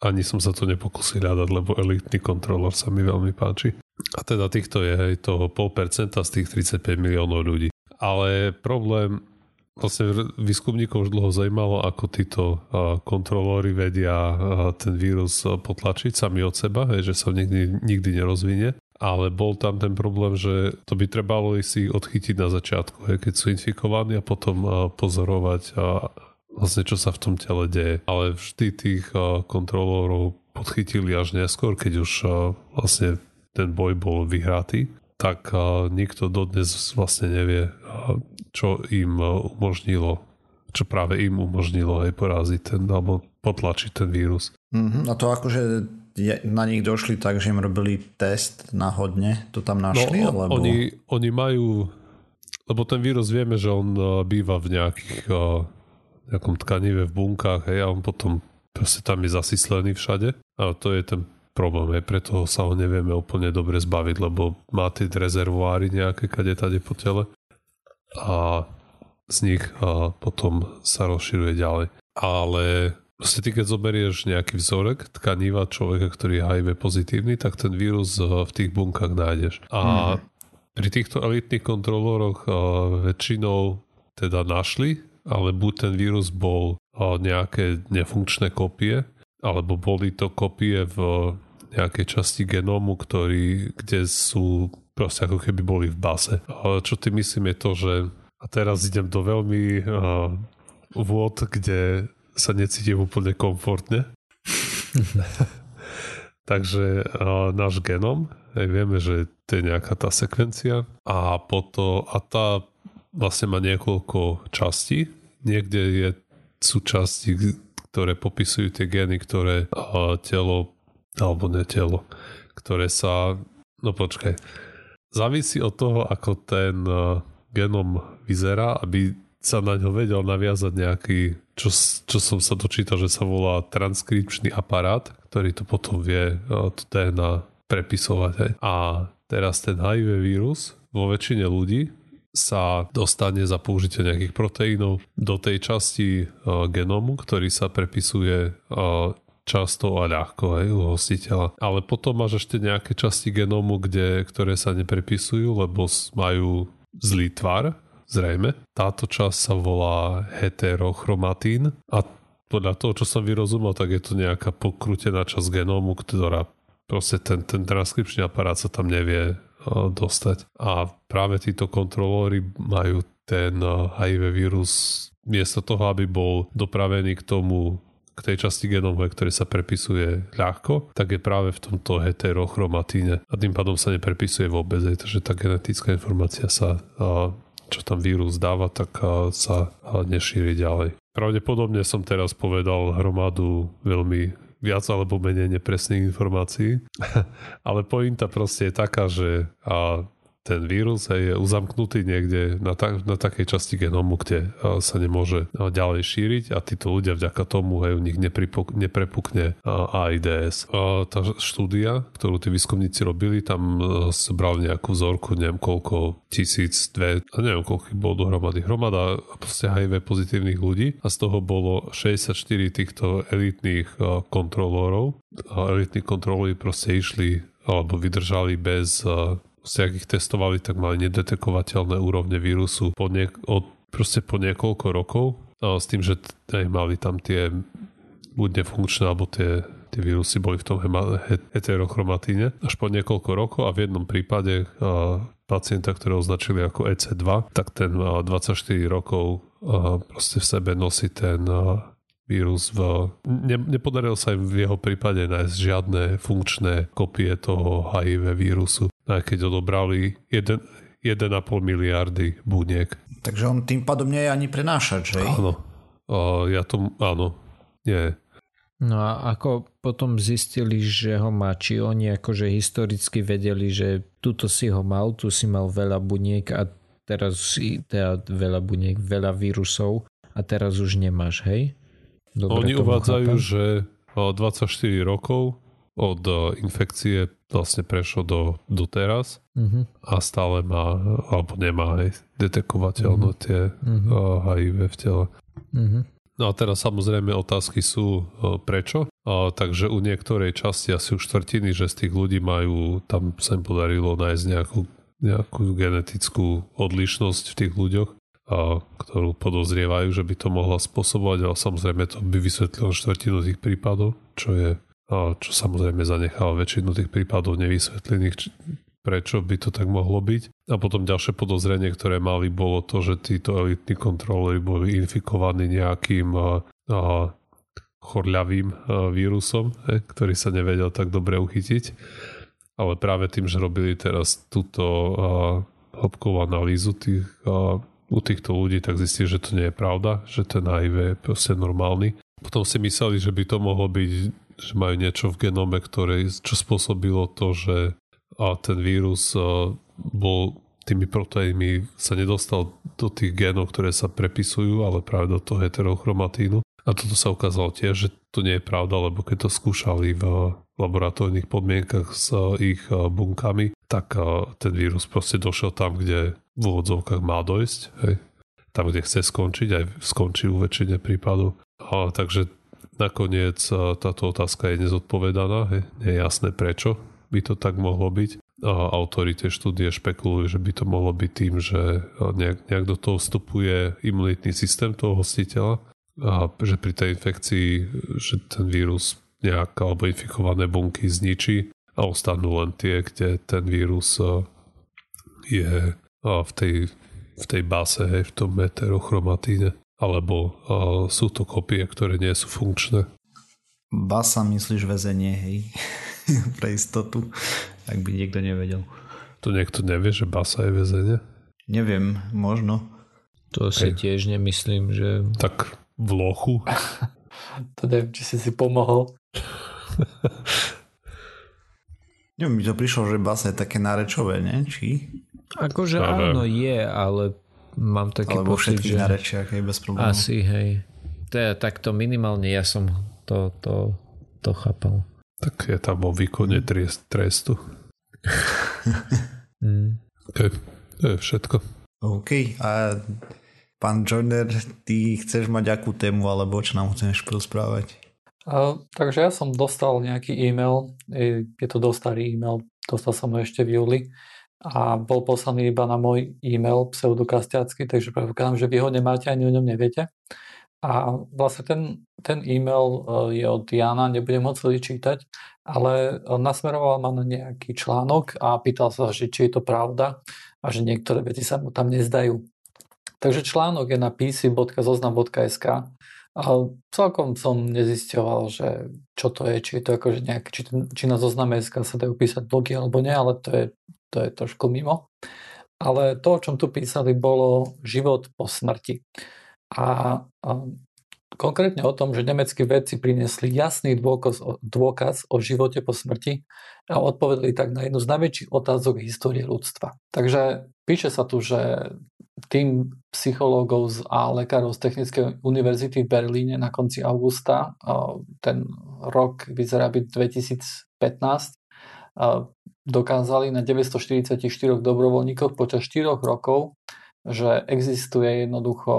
ani som sa to nepokusil hľadať, lebo elitný kontrolor sa mi veľmi páči. A teda týchto je hej, toho pol percenta z tých 35 miliónov ľudí. Ale problém, vlastne výskumníkov už dlho zajímalo, ako títo kontrolóri vedia ten vírus potlačiť sami od seba, že sa nikdy, nikdy nerozvinie. Ale bol tam ten problém, že to by trebalo si odchytiť na začiatku, keď sú infikovaní a potom pozorovať vlastne čo sa v tom tele deje. Ale vždy tých kontrolórov podchytili až neskôr, keď už vlastne ten boj bol vyhratý, tak nikto dodnes vlastne nevie, čo im umožnilo, čo práve im umožnilo aj poraziť ten, alebo potlačiť ten vírus. Mm-hmm. A to akože na nich došli tak, že im robili test náhodne, to tam našli? No, alebo... oni, oni majú, lebo ten vírus vieme, že on býva v nejakých nejakom tkanive v bunkách, hej, a on potom proste tam je zasyslený všade. A to je ten problém, hej, preto sa ho nevieme úplne dobre zbaviť, lebo má tie rezervoáry nejaké kade tade po tele a z nich a potom sa rozširuje ďalej. Ale proste ty keď zoberieš nejaký vzorek tkaniva človeka, ktorý je HIV pozitívny, tak ten vírus v tých bunkách nájdeš. A mm. pri týchto elitných kontrolóroch väčšinou teda našli ale buď ten vírus bol nejaké nefunkčné kopie, alebo boli to kopie v nejakej časti genómu, ktorý, kde sú proste ako keby boli v base. Čo ty myslím je to, že A teraz idem do veľmi uh, vôd, kde sa necítim úplne komfortne. Takže uh, náš genom, aj vieme, že to je nejaká tá sekvencia a, potom, a tá vlastne má niekoľko častí. Niekde je, sú časti, ktoré popisujú tie gény, ktoré uh, telo, alebo ne telo, ktoré sa, no počkaj, závisí od toho, ako ten uh, genom vyzerá, aby sa na ňo vedel naviazať nejaký, čo, čo som sa dočítal, že sa volá transkripčný aparát, ktorý to potom vie to DNA prepisovať. Hej. A teraz ten HIV vírus vo väčšine ľudí sa dostane za použitie nejakých proteínov do tej časti uh, genómu, ktorý sa prepisuje uh, často a ľahko aj u hostiteľa. Ale potom máš ešte nejaké časti genómu, kde, ktoré sa neprepisujú, lebo majú zlý tvar, zrejme. Táto časť sa volá heterochromatín a podľa toho, čo som vyrozumel, tak je to nejaká pokrutená časť genómu, ktorá proste ten, ten transkripčný aparát sa tam nevie dostať. A práve títo kontrolóri majú ten uh, HIV vírus miesto toho, aby bol dopravený k tomu k tej časti genómu, ktorý sa prepisuje ľahko, tak je práve v tomto heterochromatíne a tým pádom sa neprepisuje vôbec, takže tá genetická informácia sa, čo tam vírus dáva, tak sa nešíri ďalej. Pravdepodobne som teraz povedal hromadu veľmi viac alebo menej nepresných informácií, ale pointa proste je taká, že a ten vírus je uzamknutý niekde na, ta, na takej časti genómu, kde sa nemôže ďalej šíriť a títo ľudia vďaka tomu hej, u nich nepripuk, neprepukne AIDS. Tá štúdia, ktorú tí výskumníci robili, tam brali nejakú vzorku, neviem koľko, tisíc, dve, neviem koľko bolo dohromady. Hromada proste HIV pozitívnych ľudí a z toho bolo 64 týchto elitných kontrolórov. Elitní kontrolóri proste išli alebo vydržali bez proste ak ich testovali, tak mali nedetekovateľné úrovne vírusu po niek- od, proste po niekoľko rokov s tým, že aj mali tam tie buď nefunkčné, alebo tie, tie vírusy boli v tom hema- heterochromatíne až po niekoľko rokov a v jednom prípade a, pacienta, ktorého označili ako EC2, tak ten a, 24 rokov a, proste v sebe nosí ten a, vírus v... Ne, nepodarilo sa im v jeho prípade nájsť žiadne funkčné kopie toho HIV vírusu aj keď odobrali 1,5 miliardy buniek. Takže on tým pádom nie je ani prenášač, že? Áno. O, ja to, áno, nie. No a ako potom zistili, že ho má, či oni akože historicky vedeli, že tuto si ho mal, tu si mal veľa buniek a teraz si teda veľa buniek, veľa vírusov a teraz už nemáš, hej? Dobre, oni uvádzajú, chápem? že 24 rokov od infekcie vlastne prešlo do, do teraz uh-huh. a stále má, alebo nemá aj detekovateľno uh-huh. tie uh-huh. HIV v tele. Uh-huh. No a teraz samozrejme otázky sú prečo. A, takže u niektorej časti asi už štvrtiny, že z tých ľudí majú, tam sa im podarilo nájsť nejakú, nejakú genetickú odlišnosť v tých ľuďoch, a, ktorú podozrievajú, že by to mohla spôsobovať, ale samozrejme to by vysvetlilo štvrtinu tých prípadov, čo je čo samozrejme zanechal väčšinu tých prípadov nevysvetlených, prečo by to tak mohlo byť. A potom ďalšie podozrenie, ktoré mali, bolo to, že títo elitní kontrolery boli infikovaní nejakým a, a, chorľavým a, vírusom, he, ktorý sa nevedel tak dobre uchytiť. Ale práve tým, že robili teraz túto hĺbkovú analýzu tých, a, u týchto ľudí, tak zistili, že to nie je pravda, že ten HIV je proste normálny. Potom si mysleli, že by to mohlo byť že majú niečo v genome, ktoré, čo spôsobilo to, že a ten vírus a, bol tými proteínmi sa nedostal do tých genov, ktoré sa prepisujú, ale práve do toho heterochromatínu. A toto sa ukázalo tiež, že to nie je pravda, lebo keď to skúšali v laboratórnych podmienkach s ich bunkami, tak ten vírus proste došiel tam, kde v úvodzovkách má dojsť, hej. tam, kde chce skončiť, aj skončí u väčšine prípadov. A, takže nakoniec táto otázka je nezodpovedaná, he, nie je jasné prečo by to tak mohlo byť. A autori tej štúdie špekulujú, že by to mohlo byť tým, že nejak, nejak do toho vstupuje imunitný systém toho hostiteľa a že pri tej infekcii, že ten vírus nejak alebo infikované bunky zničí a ostanú len tie, kde ten vírus je v tej v tej base, hej, v tom heterochromatíne. Alebo uh, sú to kopie, ktoré nie sú funkčné. Basa myslíš väzenie, hej? Pre istotu, ak by niekto nevedel. To niekto nevie, že basa je väzenie? Neviem, možno. To si tiež nemyslím, že... Tak v lochu. to neviem, či si si pomohol. Neviem, mi to prišlo, že basa je také nárečové, ne? Či? Akože áno, je, ale mám taký Alebo pocit, že... narečiach, hej, bez problémov. Asi, hej. To je takto minimálne, ja som to, to, to chápal. Tak je tam o výkone trestu. mm. OK, to je všetko. OK, a pán Joiner, ty chceš mať akú tému, alebo čo nám chceš porozprávať? Uh, takže ja som dostal nejaký e-mail, je, je to dosť starý e-mail, dostal som ho ešte v júli a bol poslaný iba na môj e-mail pseudokastiacky, takže predpokladám, že vy ho nemáte ani o ňom neviete. A vlastne ten, ten e-mail uh, je od Jana, nebudem ho celý čítať, ale nasmeroval ma na nejaký článok a pýtal sa, že či je to pravda a že niektoré veci sa mu tam nezdajú. Takže článok je na pc.zoznam.sk a celkom som nezisťoval, že čo to je, či je to akože nejak, či, či na zozname SK sa dajú písať blogy alebo nie, ale to je, to je trošku mimo. Ale to, o čom tu písali, bolo život po smrti. A, a konkrétne o tom, že nemeckí vedci priniesli jasný dôkaz, dôkaz o živote po smrti a odpovedali tak na jednu z najväčších otázok histórie ľudstva. Takže píše sa tu, že tým psychológov a lekárov z Technickej univerzity v Berlíne na konci augusta, ten rok vyzerá byť 2015, dokázali na 944 dobrovoľníkoch počas 4 rokov, že existuje jednoducho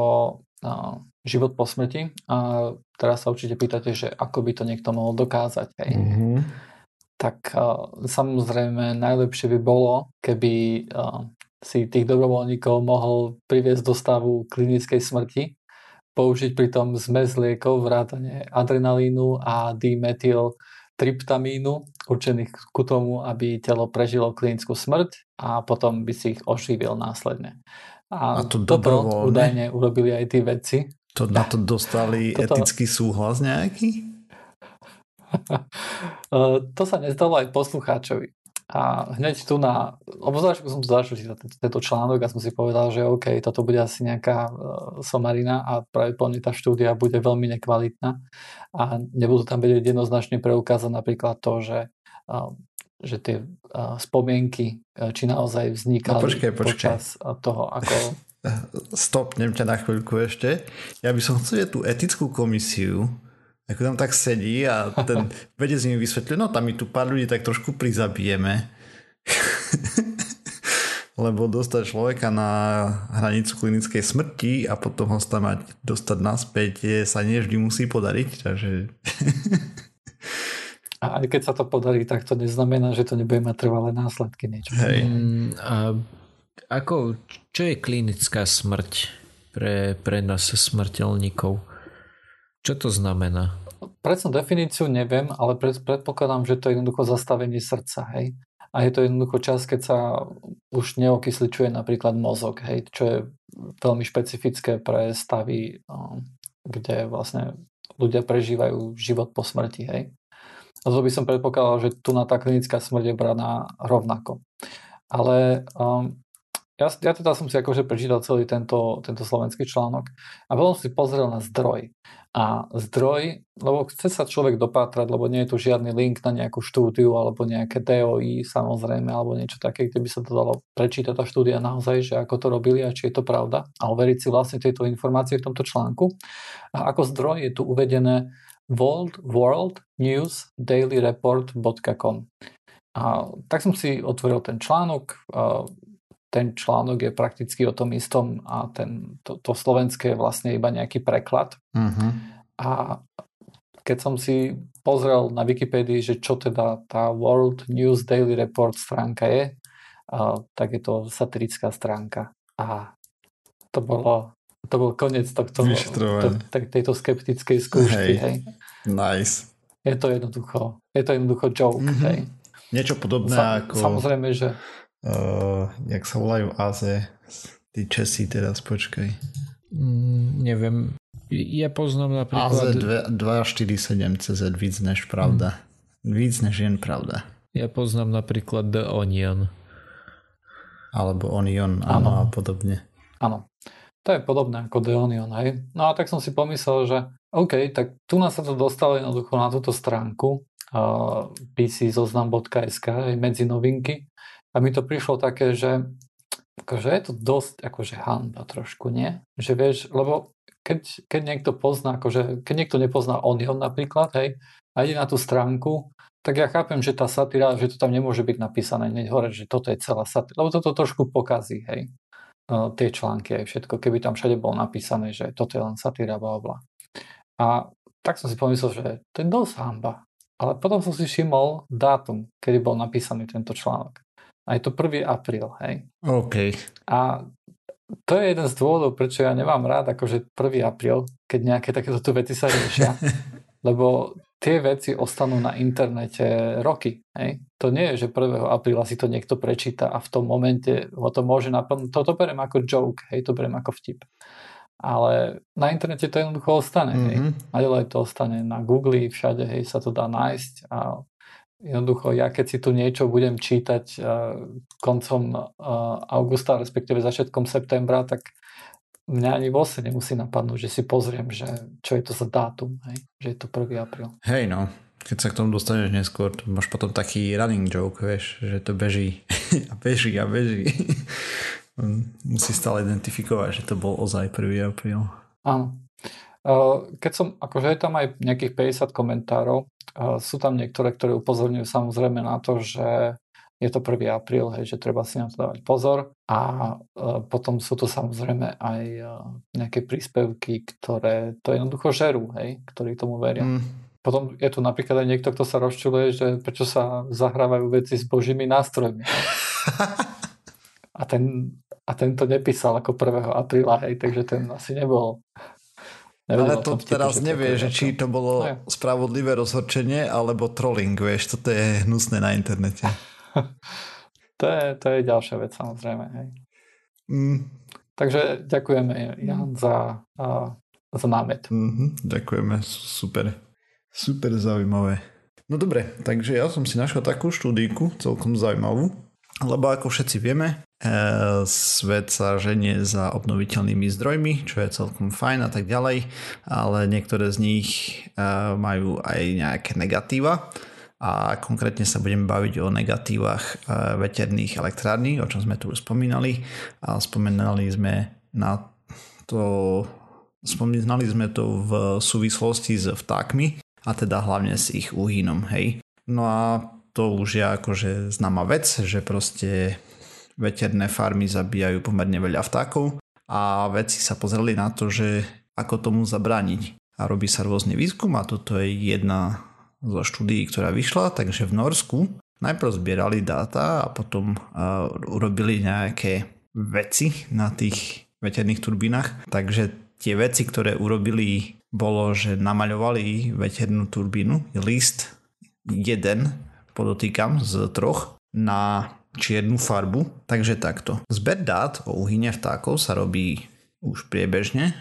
život po smrti. A teraz sa určite pýtate, že ako by to niekto mohol dokázať. Hej? Mm-hmm. Tak samozrejme najlepšie by bolo, keby si tých dobrovoľníkov mohol priviesť do stavu klinickej smrti, použiť pritom zmes liekov, vrátane adrenalínu a dimetyl triptamínu, určených ku tomu, aby telo prežilo klinickú smrť a potom by si ich oživil následne. A, a to toto údajne urobili aj tí vedci. To, na to dostali toto... etický súhlas nejaký? to sa nezdalo aj poslucháčovi. A hneď tu na, lebo začiatku som začal čítať tento článok a som si povedal, že OK, toto bude asi nejaká uh, somarina a pravdepodobne tá štúdia bude veľmi nekvalitná a nebudú tam vedieť jednoznačne preukázať napríklad to, že, uh, že tie uh, spomienky, či naozaj vznikali no, počkej, počkej. počas toho, ako... Stopnem ťa na chvíľku ešte. Ja by som chcel tú etickú komisiu, ako tam tak sedí a ten vedec mi vysvetlil, no tam mi tu pár ľudí tak trošku prizabijeme. Lebo dostať človeka na hranicu klinickej smrti a potom ho mať dostať naspäť sa nie vždy musí podariť, takže... A aj keď sa to podarí, tak to neznamená, že to nebude mať trvalé následky. Niečo. Hej. Mm, a ako, čo je klinická smrť pre, pre nás smrteľníkov? Čo to znamená? Presnú definíciu neviem, ale predpokladám, že to je jednoducho zastavenie srdca, hej. A je to jednoducho čas, keď sa už neokysličuje napríklad mozog, hej, čo je veľmi špecifické pre stavy, um, kde vlastne ľudia prežívajú život po smrti, hej. A to by som predpokladal, že tu na tá klinická smrť je braná rovnako. Ale um, ja, ja teda som si akože prečítal celý tento, tento slovenský článok a potom si pozrel na zdroj. Zdroj, lebo chce sa človek dopátrať, lebo nie je tu žiadny link na nejakú štúdiu alebo nejaké DOI samozrejme, alebo niečo také, kde by sa to dalo prečítať tá štúdia naozaj, že ako to robili a či je to pravda. A overiť si vlastne tieto informácie v tomto článku. A ako zdroj je tu uvedené World, World News Daily Report.com. A tak som si otvoril ten článok, ten článok je prakticky o tom istom a ten, to, to slovenské je vlastne iba nejaký preklad. Uh-huh. A keď som si pozrel na Wikipédii, že čo teda tá World News Daily Report stránka je, a, tak je to satirická stránka. A to bolo to bol koniec tohto, to, tejto skeptickej skúšky. Hej. hej. Nice. Je to jednoducho, je to jednoducho joke. Mm-hmm. Hej. Niečo podobné Sa, ako... Samozrejme, že uh, jak sa volajú Aze, Ty Česi teraz, počkaj. Mm, neviem. Ja poznám napríklad... AZ247 CZ víc než pravda. Hmm. Víc než jen pravda. Ja poznám napríklad The Onion. Alebo Onion, áno, a podobne. Áno. To je podobné ako The Onion, hej. No a tak som si pomyslel, že OK, tak tu nás sa to dostalo jednoducho na túto stránku uh, pczoznam.sk medzi novinky a mi to prišlo také, že akože je to dosť akože hanba trošku, nie? Že vieš, lebo keď, keď niekto pozná, akože, keď niekto nepozná Onion napríklad, hej, a ide na tú stránku, tak ja chápem, že tá satyra, že to tam nemôže byť napísané hneď hore, že toto je celá satyra, lebo toto trošku pokazí, hej, uh, tie články aj všetko, keby tam všade bolo napísané, že toto je len satyra, bla bla. A tak som si pomyslel, že to je dosť hamba. Ale potom som si všimol dátum, kedy bol napísaný tento článok. A je to 1. apríl, hej. OK. A to je jeden z dôvodov, prečo ja nemám rád akože 1. apríl, keď nejaké takéto veci sa riešia. lebo tie veci ostanú na internete roky. Hej? To nie je, že 1. apríla si to niekto prečíta a v tom momente ho to môže naplniť. Toto beriem ako joke, hej? to beriem ako vtip. Ale na internete to jednoducho ostane. Mm-hmm. Hej? Mhm. Naďalej to ostane na Google, všade hej, sa to dá nájsť a Jednoducho, ja keď si tu niečo budem čítať uh, koncom uh, augusta, respektíve začiatkom septembra, tak mňa ani vose nemusí napadnúť, že si pozriem, že čo je to za dátum, hej? že je to 1. apríl. Hej no, keď sa k tomu dostaneš neskôr, to máš potom taký running joke, vieš, že to beží a beží a beží. Musí stále identifikovať, že to bol ozaj 1. apríl. Áno. Keď som, akože je tam aj nejakých 50 komentárov, sú tam niektoré, ktoré upozorňujú samozrejme na to, že je to 1. apríl, hej, že treba si na to dávať pozor a potom sú to samozrejme aj nejaké príspevky, ktoré to jednoducho žerú, hej, ktorí tomu veria. Mm. Potom je tu napríklad aj niekto, kto sa rozčuluje, že prečo sa zahrávajú veci s božími nástrojmi. a, ten, a ten to nepísal ako 1. apríla, hej, takže ten asi nebol ale to teraz nevie, že či to bolo no, spravodlivé rozhorčenie alebo trolling, vieš, toto je hnusné na internete. to, je, to je ďalšia vec samozrejme. Hej. Mm. Takže ďakujeme Jan za, uh, za námet. Mm-hmm, ďakujeme, super. Super zaujímavé. No dobre, takže ja som si našiel takú štúdíku, celkom zaujímavú, lebo ako všetci vieme, svet sa ženie za obnoviteľnými zdrojmi, čo je celkom fajn a tak ďalej, ale niektoré z nich e, majú aj nejaké negatíva a konkrétne sa budeme baviť o negatívach e, veterných elektrární, o čom sme tu už spomínali a spomínali sme na to spomínali sme to v súvislosti s vtákmi a teda hlavne s ich úhynom, hej. No a to už je akože známa vec, že proste veterné farmy zabíjajú pomerne veľa vtákov a vedci sa pozreli na to, že ako tomu zabrániť. A robí sa rôzny výskum a toto je jedna zo štúdií, ktorá vyšla, takže v Norsku najprv zbierali dáta a potom uh, urobili nejaké veci na tých veterných turbínach. Takže tie veci, ktoré urobili, bolo, že namaľovali veternú turbínu, list jeden podotýkam, z troch na čiernu farbu. Takže takto. Zber dát o uhyne vtákov sa robí už priebežne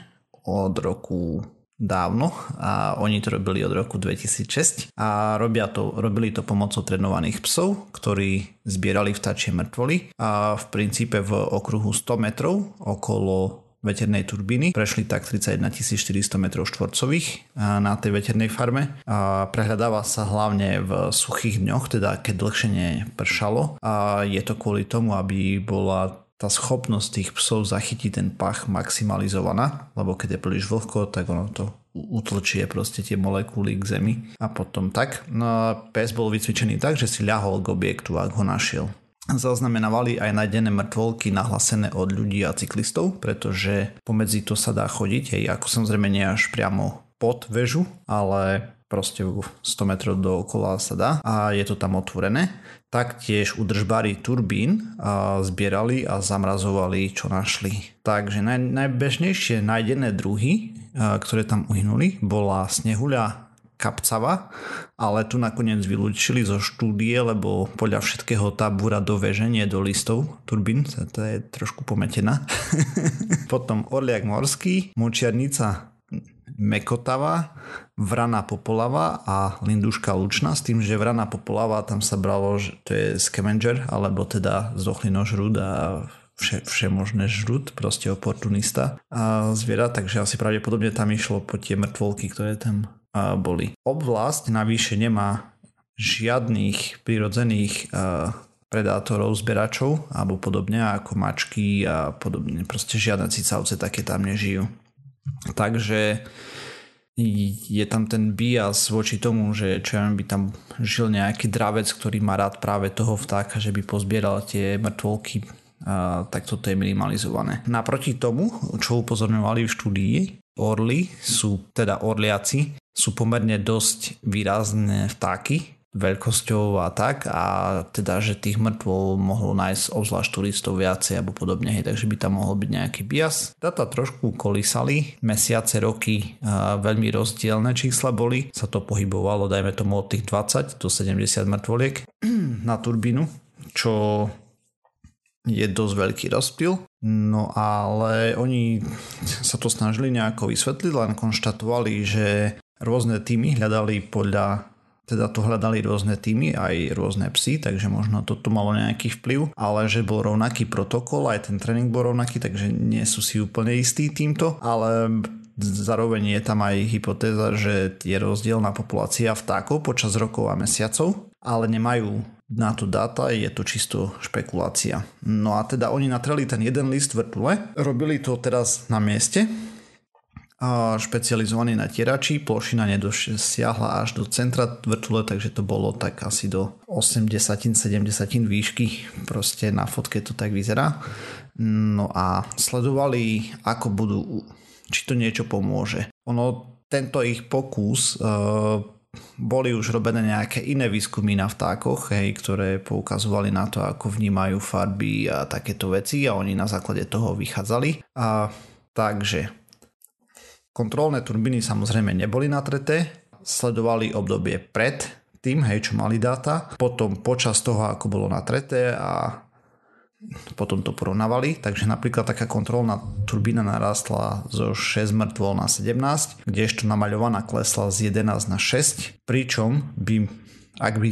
od roku dávno a oni to robili od roku 2006 a robia to, robili to pomocou trénovaných psov, ktorí zbierali vtáčie mŕtvoly a v princípe v okruhu 100 metrov okolo veternej turbíny. Prešli tak 31 400 m štvorcových na tej veternej farme. A prehľadáva sa hlavne v suchých dňoch, teda keď dlhšie nepršalo. A je to kvôli tomu, aby bola tá schopnosť tých psov zachytiť ten pach maximalizovaná, lebo keď je príliš vlhko, tak ono to utlčie proste tie molekuly k zemi a potom tak. No pes bol vycvičený tak, že si ľahol k objektu, ak ho našiel zaznamenávali aj nájdené mŕtvolky nahlasené od ľudí a cyklistov, pretože pomedzi to sa dá chodiť, hej, ako samozrejme nie až priamo pod väžu, ale proste 100 metrov dookola sa dá a je to tam otvorené. Taktiež udržbári turbín zbierali a zamrazovali, čo našli. Takže naj, najbežnejšie nájdené druhy, ktoré tam uhynuli, bola snehuľa kapcava, ale tu nakoniec vylúčili zo štúdie, lebo podľa všetkého tá búra do veženie do listov turbín, to je trošku pometená. Potom orliak morský, močiarnica Mekotava, Vrana Popolava a Linduška Lučna s tým, že Vrana Popolava tam sa bralo, že to je scavenger, alebo teda zochlinožrúd a vše, vše možné žrút, proste oportunista a zviera, takže asi pravdepodobne tam išlo po tie mŕtvolky, ktoré tam boli. Oblasť navyše nemá žiadnych prirodzených a, predátorov, zberačov alebo podobne ako mačky a podobne. Proste žiadne cicavce také tam nežijú. Takže je tam ten bias voči tomu, že čo ja by tam žil nejaký dravec, ktorý má rád práve toho vtáka, že by pozbieral tie mŕtvolky, tak toto je minimalizované. Naproti tomu, čo upozorňovali v štúdii, orly sú, teda orliaci, sú pomerne dosť výrazné vtáky, veľkosťou a tak a teda, že tých mŕtvol mohlo nájsť obzvlášť turistov viacej alebo podobne, hej, takže by tam mohol byť nejaký bias. Data trošku kolísali, mesiace, roky, a veľmi rozdielne čísla boli, sa to pohybovalo, dajme tomu od tých 20 do 70 mŕtvoliek na turbínu, čo je dosť veľký rozptyl. No ale oni sa to snažili nejako vysvetliť, len konštatovali, že rôzne týmy hľadali podľa teda to hľadali rôzne týmy, aj rôzne psy, takže možno toto malo nejaký vplyv, ale že bol rovnaký protokol, aj ten tréning bol rovnaký, takže nie sú si úplne istí týmto, ale zároveň je tam aj hypotéza, že je rozdielna populácia vtákov počas rokov a mesiacov, ale nemajú na to dáta, je to čisto špekulácia. No a teda oni natreli ten jeden list vrtule, robili to teraz na mieste, špecializovaný na tierači. Plošina nedosiahla až do centra vrtule, takže to bolo tak asi do 80-70 výšky. Proste na fotke to tak vyzerá. No a sledovali, ako budú, či to niečo pomôže. Ono, tento ich pokus uh, boli už robené nejaké iné výskumy na vtákoch, hej, ktoré poukazovali na to, ako vnímajú farby a takéto veci a oni na základe toho vychádzali. A, takže Kontrolné turbíny samozrejme neboli natreté, sledovali obdobie pred tým, hej, čo mali dáta, potom počas toho, ako bolo natreté a potom to porovnávali, takže napríklad taká kontrolná turbína narastla zo 6 mŕtvol na 17, kdežto namaľovaná klesla z 11 na 6, pričom by, ak by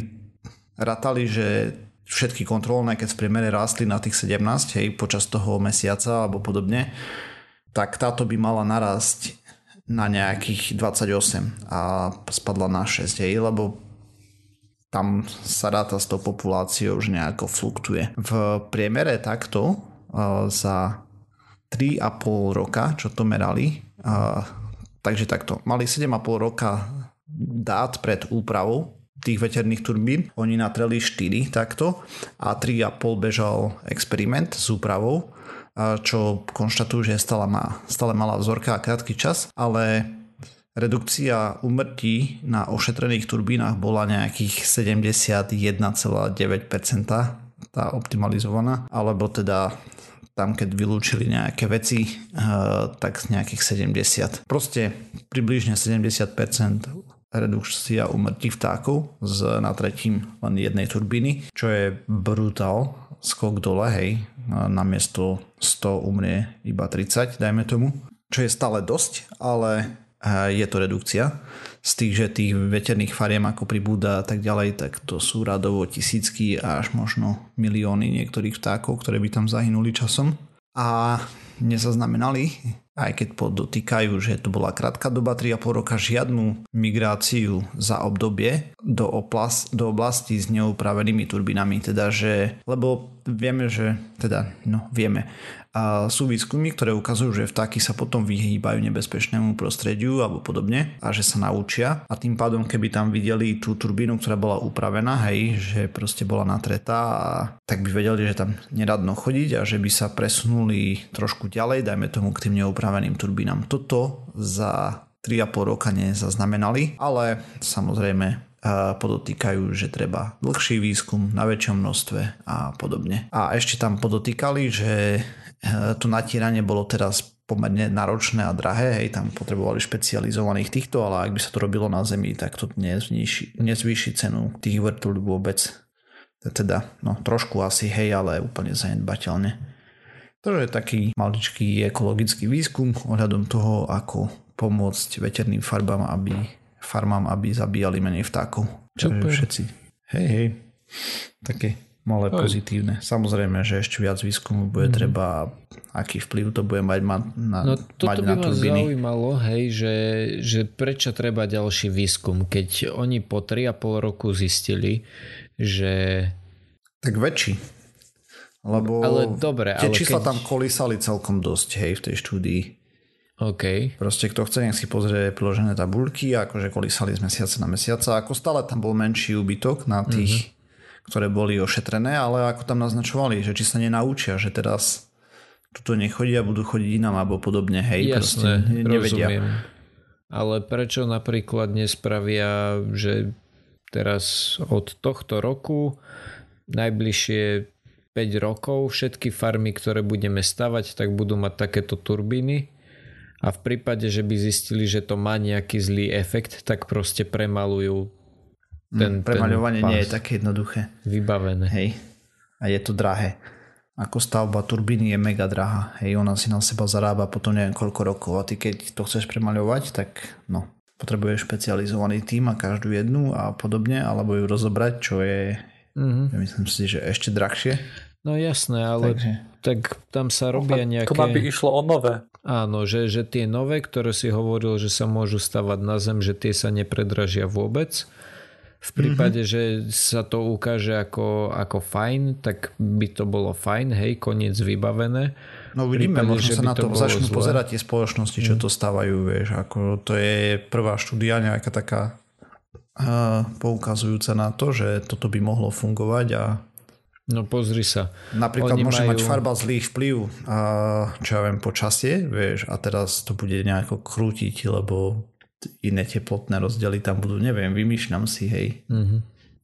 ratali, že všetky kontrolné, keď v priemere rástli na tých 17, hej, počas toho mesiaca alebo podobne, tak táto by mala narásť na nejakých 28 a spadla na 6, hej, lebo tam sa ráta s tou populáciou už nejako fluktuje. V priemere takto uh, za 3,5 roka, čo to merali, uh, takže takto, mali 7,5 roka dát pred úpravou tých veterných turbín. Oni natreli 4 takto a 3,5 bežal experiment s úpravou čo konštatujú, že stále, má, stále malá vzorka a krátky čas, ale redukcia umrtí na ošetrených turbínach bola nejakých 71,9% tá optimalizovaná, alebo teda tam keď vylúčili nejaké veci, eh, tak nejakých 70. Proste približne 70% redukcia umrtí vtákov z natretím len jednej turbíny, čo je brutál skok dole, hej, namiesto 100 umrie iba 30, dajme tomu, čo je stále dosť, ale eh, je to redukcia. Z tých, že tých veterných fariem ako pribúda a tak ďalej, tak to sú radovo tisícky až možno milióny niektorých vtákov, ktoré by tam zahynuli časom. A nezaznamenali, aj keď podotýkajú, že to bola krátka doba 3,5 roka, žiadnu migráciu za obdobie do, oblast, do oblasti s neupravenými turbinami. Teda, že, lebo vieme, že, teda, no, vieme, a sú výskumy, ktoré ukazujú, že vtáky sa potom vyhýbajú nebezpečnému prostrediu alebo podobne a že sa naučia a tým pádom keby tam videli tú turbínu, ktorá bola upravená, hej, že proste bola natretá a tak by vedeli, že tam neradno chodiť a že by sa presunuli trošku ďalej, dajme tomu k tým neupraveným turbínam. Toto za 3,5 roka nezaznamenali, ale samozrejme podotýkajú, že treba dlhší výskum na väčšom množstve a podobne. A ešte tam podotýkali, že to natíranie bolo teraz pomerne náročné a drahé, hej, tam potrebovali špecializovaných týchto, ale ak by sa to robilo na Zemi, tak to nezvýši, nezvýši cenu tých vrtúľ vôbec. Teda, no trošku asi, hej, ale úplne zanedbateľne. To je taký maličký ekologický výskum ohľadom toho, ako pomôcť veterným farbám, aby, farmám, aby zabíjali menej vtákov. Čo všetci. Hej, hej. Také malé Aj. pozitívne. Samozrejme, že ešte viac výskumu bude mm. treba, aký vplyv to bude mať ma, na, no, toto mať by na turbiny. ma zaujímalo, hej, že, že prečo treba ďalší výskum, keď oni po 3,5 roku zistili, že... Tak väčší. Lebo ale dobre, tie ale čísla keď... tam kolísali celkom dosť, hej, v tej štúdii. OK. Proste kto chce, nech si pozrie priložené tabulky, akože kolísali z mesiaca na mesiaca, ako stále tam bol menší úbytok na tých mm-hmm ktoré boli ošetrené, ale ako tam naznačovali, že či sa nenaučia, že teraz tuto nechodia, budú chodiť inám alebo podobne, hej, Jasné, proste nevedia. Rozumiem. Ale prečo napríklad nespravia, že teraz od tohto roku najbližšie 5 rokov všetky farmy, ktoré budeme stavať, tak budú mať takéto turbíny a v prípade, že by zistili, že to má nejaký zlý efekt, tak proste premalujú Mm, ten, Premaľovanie ten nie je také jednoduché. Vybavené. Hej. A je to drahé. Ako stavba turbíny je mega drahá. Hej, ona si na seba zarába potom neviem koľko rokov a ty keď to chceš premaľovať, tak no, potrebuješ špecializovaný tým a každú jednu a podobne, alebo ju rozobrať, čo je mm-hmm. ja myslím si, že ešte drahšie. No jasné, ale Takže. tak tam sa robia nejaké... To by išlo o nové. Áno, že, že tie nové, ktoré si hovoril, že sa môžu stavať na zem, že tie sa nepredražia vôbec v prípade, mm-hmm. že sa to ukáže ako, ako fajn, tak by to bolo fajn, hej, koniec vybavené. No vidíme, možno že sa na to, to začnú zle. pozerať tie spoločnosti, čo mm. to stávajú, vieš, ako to je prvá štúdia nejaká taká poukazujúca na to, že toto by mohlo fungovať a No pozri sa. Napríklad Oni môže majú... mať farba zlý vplyv a čo ja viem, počasie, vieš, a teraz to bude nejako krútiť, lebo iné teplotné rozdiely tam budú, neviem, vymýšľam si, hej. Mm-hmm.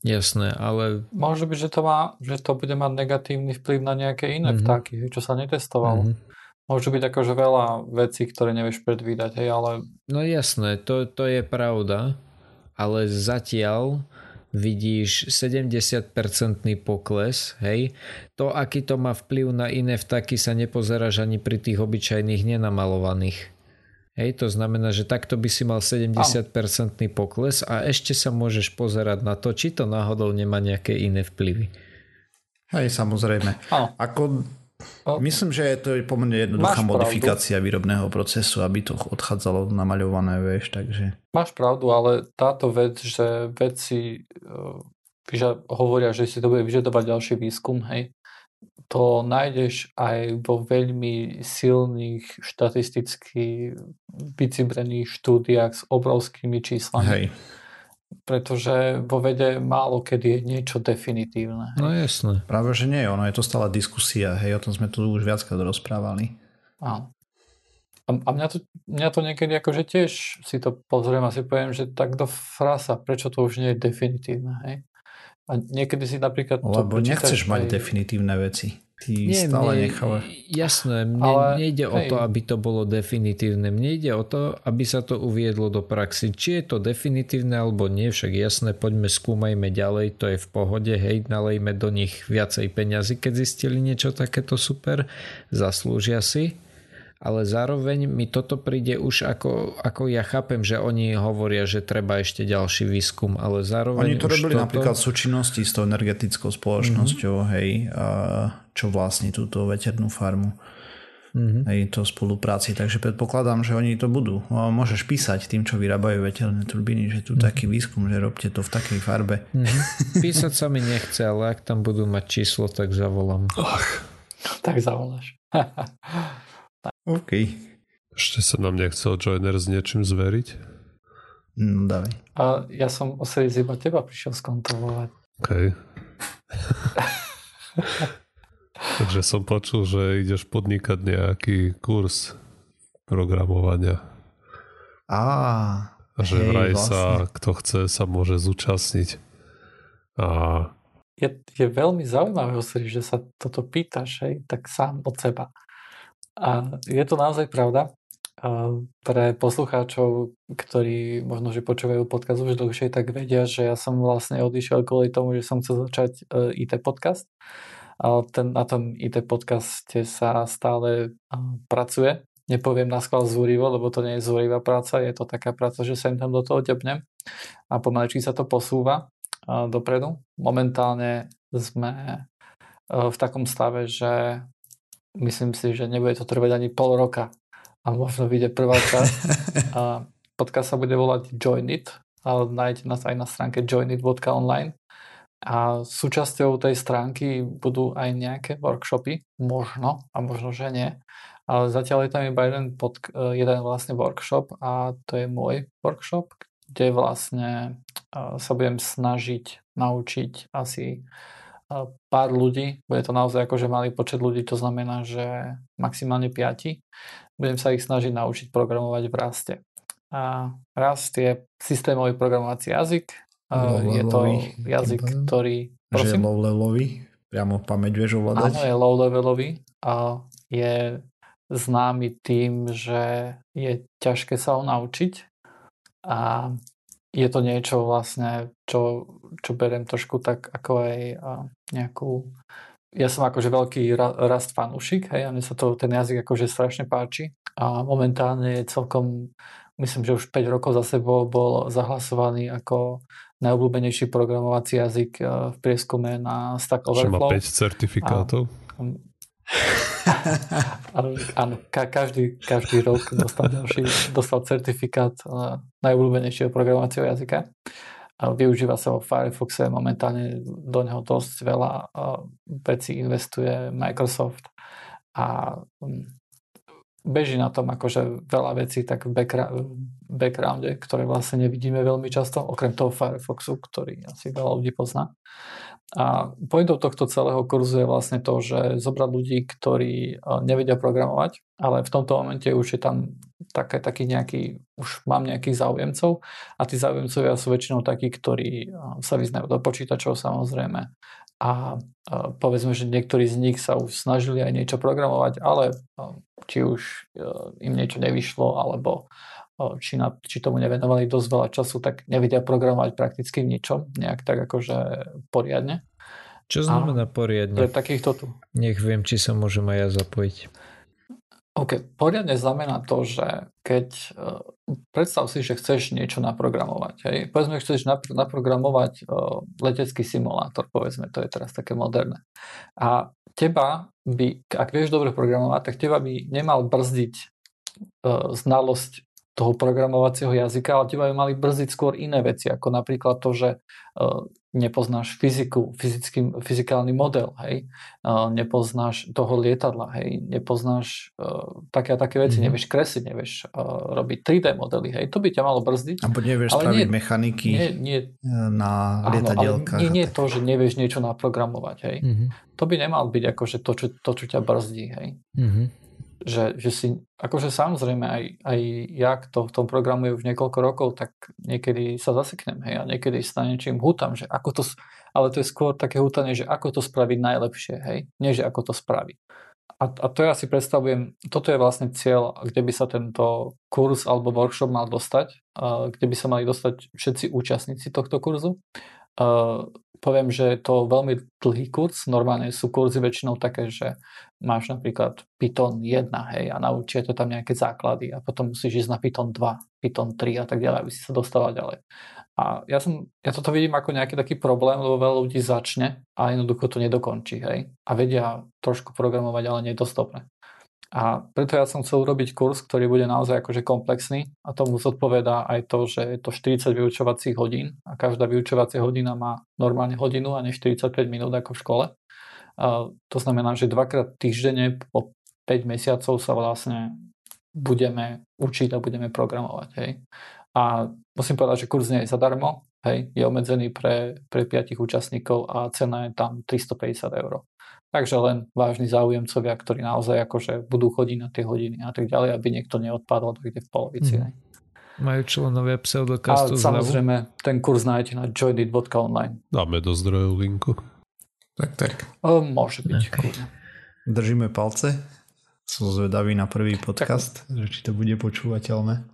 Jasné, ale... Môže byť, že to, má, že to bude mať negatívny vplyv na nejaké iné mm-hmm. vtáky, čo sa netestovalo. Mm-hmm. Môžu byť akože veľa vecí, ktoré nevieš predvídať, hej, ale... No jasné, to, to je pravda, ale zatiaľ vidíš 70-percentný pokles, hej. To, aký to má vplyv na iné vtáky, sa nepozeráš ani pri tých obyčajných nenamalovaných. Hej, to znamená, že takto by si mal 70% pokles a ešte sa môžeš pozerať na to, či to náhodou nemá nejaké iné vplyvy. Hej, samozrejme. Ako, myslím, že je to pomerne jednoduchá Máš modifikácia pravdu. výrobného procesu, aby to odchádzalo namaľované, vieš, takže... Máš pravdu, ale táto vec, že vedci uh, hovoria, že si to bude vyžadovať ďalší výskum, hej, to nájdeš aj vo veľmi silných štatisticky vycibrených štúdiách s obrovskými číslami. Hej. Pretože vo vede málo kedy je niečo definitívne. No jasné. Práve, že nie, ono je to stále diskusia, hej, o tom sme tu už viackrát rozprávali. Áno. A, a mňa, to, mňa to niekedy akože tiež si to pozriem a si poviem, že tak do frasa, prečo to už nie je definitívne, hej? A niekedy si napríklad... Lebo nechceš mať aj... definitívne veci. Ty Nie, stále mne, necháva. Jasné, mne Ale, nejde hej. o to, aby to bolo definitívne. Mne ide o to, aby sa to uviedlo do praxi. Či je to definitívne alebo nie, však jasné, poďme skúmajme ďalej, to je v pohode, hej, nalejme do nich viacej peňazí, keď zistili niečo takéto super, zaslúžia si ale zároveň mi toto príde už ako, ako ja chápem, že oni hovoria, že treba ešte ďalší výskum, ale zároveň Oni to robili toto... napríklad v súčinnosti s tou energetickou spoločnosťou, mm-hmm. hej, a čo vlastní túto veternú farmu. Mm-hmm. Hej, to spolupráci, takže predpokladám, že oni to budú. Môžeš písať tým, čo vyrábajú veterné turbíny, že tu mm-hmm. taký výskum, že robte to v takej farbe. Mm-hmm. Písať sa mi nechce, ale ak tam budú mať číslo, tak zavolám. Ach. Tak zavoláš. OK. Ešte sa nám nechcel Joiner s niečím zveriť? No, dávaj. A ja som o iba teba prišiel skontrolovať. OK. Takže som počul, že ideš podnikať nejaký kurz programovania. Á. A že hej, vraj vlastne. sa, kto chce, sa môže zúčastniť. A... Je, je veľmi zaujímavé, že sa toto pýtaš, hej, tak sám od seba. A je to naozaj pravda. Pre poslucháčov, ktorí možno, že počúvajú podcast už dlhšie, tak vedia, že ja som vlastne odišiel kvôli tomu, že som chcel začať e, IT podcast. A ten, na tom IT podcaste sa stále pracuje. Nepoviem na skval zúrivo, lebo to nie je zúrivá práca, je to taká práca, že sem tam do toho ťapnem a pomalečky sa to posúva dopredu. Momentálne sme e, v takom stave, že myslím si, že nebude to trvať ani pol roka, a možno vyjde prvá časť. a podcast sa bude volať Join It, ale nájdete nás aj na stránke joinit.online. A súčasťou tej stránky budú aj nejaké workshopy, možno a možno, že nie. Ale zatiaľ je tam iba jeden, pod, jeden vlastne workshop a to je môj workshop, kde vlastne sa budem snažiť naučiť asi pár ľudí, bude to naozaj akože malý počet ľudí, to znamená, že maximálne 5 budem sa ich snažiť naučiť programovať v Raste. A Rast je systémový programovací jazyk. Low je to jazyk, ktorý... Prosím? Že je low levelový? Priamo pamäť vieš ovládať? Áno, je low levelový a je známy tým, že je ťažké sa ho naučiť a je to niečo vlastne, čo, čo beriem trošku tak ako aj nejakú ja som akože veľký rast fanúšik, hej, a mne sa to, ten jazyk akože strašne páči a momentálne je celkom, myslím, že už 5 rokov za sebou bol zahlasovaný ako najobľúbenejší programovací jazyk eh, v prieskume na Stack Overflow. Že má 5 certifikátov. A, áno, ka, každý, každý rok dostal ďalší, dostal certifikát uh, najobľúbenejšieho programovacieho jazyka využíva sa vo Firefoxe, momentálne do neho dosť veľa vecí investuje Microsoft a mm, beží na tom akože veľa vecí tak v backgrounde, ktoré vlastne nevidíme veľmi často, okrem toho Firefoxu, ktorý asi veľa ľudí pozná. A pointou tohto celého kurzu je vlastne to, že zobrať ľudí, ktorí nevedia programovať, ale v tomto momente už je tam také, taký nejaký, už mám nejakých záujemcov a tí záujemcovia sú väčšinou takí, ktorí sa vyznajú do počítačov samozrejme a povedzme, že niektorí z nich sa už snažili aj niečo programovať, ale či už e, im niečo nevyšlo alebo či, na, či tomu nevenovali dosť veľa času, tak nevedia programovať prakticky ničom, nejak tak akože poriadne. Čo znamená a poriadne? Pre takýchto tu. Nech viem, či sa môžem aj ja zapojiť. OK, poriadne znamená to, že keď uh, predstav si, že chceš niečo naprogramovať. Hej. Povedzme, že chceš napr- naprogramovať uh, letecký simulátor, povedzme, to je teraz také moderné. A teba by, ak vieš dobre programovať, tak teba by nemal brzdiť uh, znalosť toho programovacieho jazyka, ale teba by mali brzdiť skôr iné veci, ako napríklad to, že uh, nepoznáš fyziku, fyzický, fyzikálny model, hej, uh, nepoznáš toho lietadla, hej, nepoznáš uh, také a také veci, mm-hmm. nevieš kresliť, nevieš robiť 3D modely, hej, to by ťa malo brzdiť. Abo nevieš ale spraviť nie, mechaniky nie, nie, na lietadielkách. Nie, nie to, že nevieš niečo naprogramovať, hej. Mm-hmm. To by nemal byť akože to, čo, to, čo ťa brzdí, hej. Mm-hmm že, že si, akože samozrejme aj, aj ja, kto v tom programuje už niekoľko rokov, tak niekedy sa zaseknem, hej, a niekedy sa niečím hútam, že ako to, ale to je skôr také hútanie, že ako to spraviť najlepšie, hej, nie že ako to spraviť. A, a to ja si predstavujem, toto je vlastne cieľ, kde by sa tento kurz alebo workshop mal dostať, kde by sa mali dostať všetci účastníci tohto kurzu. Poviem, že je to veľmi dlhý kurz. Normálne sú kurzy väčšinou také, že máš napríklad Python 1 hej, a naučia to tam nejaké základy a potom musíš ísť na Python 2, Python 3 a tak ďalej, aby si sa dostal ďalej. A ja, som, ja toto vidím ako nejaký taký problém, lebo veľa ľudí začne a jednoducho to nedokončí. Hej? A vedia trošku programovať, ale nie je to stopné. A preto ja som chcel urobiť kurz, ktorý bude naozaj akože komplexný a tomu zodpovedá aj to, že je to 40 vyučovacích hodín a každá vyučovacia hodina má normálne hodinu a ne 45 minút ako v škole. A to znamená, že dvakrát týždenne po 5 mesiacov sa vlastne budeme učiť a budeme programovať. Hej. A musím povedať, že kurz nie je zadarmo, hej, je obmedzený pre, pre 5 účastníkov a cena je tam 350 eur. Takže len vážni záujemcovia, ktorí naozaj akože budú chodiť na tie hodiny a tak ďalej, aby niekto neodpadol niekde v polovici. Mm. Majú členovia pseudokastu A samozrejme, ten kurz nájdete na joinit.online. Dáme do zdrojov linku. Tak, tak. O, môže byť. Okay. Držíme palce. Som zvedavý na prvý podcast, tak. že či to bude počúvateľné.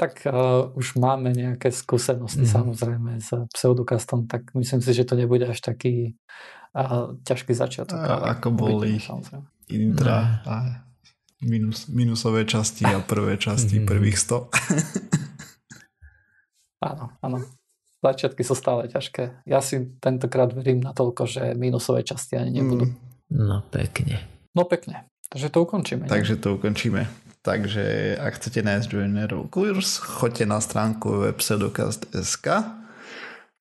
tak uh, už máme nejaké skúsenosti mm. samozrejme s pseudokastom, tak myslím si, že to nebude až taký uh, ťažký začiatok. A, ako boli intra a minus, minusové časti a prvé časti, mm. prvých 100. áno, áno. Začiatky sú stále ťažké. Ja si tentokrát verím na toľko, že minusové časti ani nebudú. Mm. No pekne. No pekne. Takže to ukončíme. Ne? Takže to ukončíme. Takže ak chcete nájsť joinerov kurz, choďte na stránku webpseudokast.sk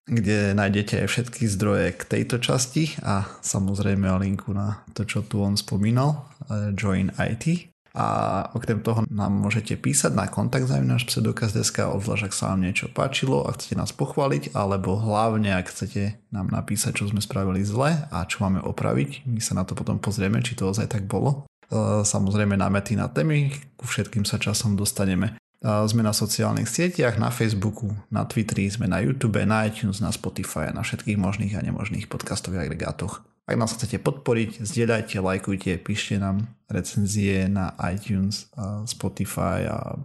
kde nájdete všetky zdroje k tejto časti a samozrejme linku na to, čo tu on spomínal, eh, Join IT. A okrem toho nám môžete písať na kontakt náš pseudokaz.sk, obzvlášť ak sa vám niečo páčilo a chcete nás pochváliť, alebo hlavne ak chcete nám napísať, čo sme spravili zle a čo máme opraviť. My sa na to potom pozrieme, či to ozaj tak bolo. E, samozrejme námety na témy, ku všetkým sa časom dostaneme. Sme na sociálnych sieťach, na Facebooku, na Twitteri, sme na YouTube, na iTunes, na Spotify a na všetkých možných a nemožných podcastových agregátoch. Ak nás chcete podporiť, zdieľajte, lajkujte, píšte nám recenzie na iTunes, Spotify a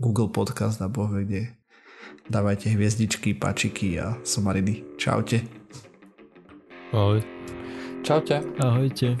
Google Podcast a boh kde. Dávajte hviezdičky, pačiky a somariny. Čaute. Ahoj. Čaute. Ahojte.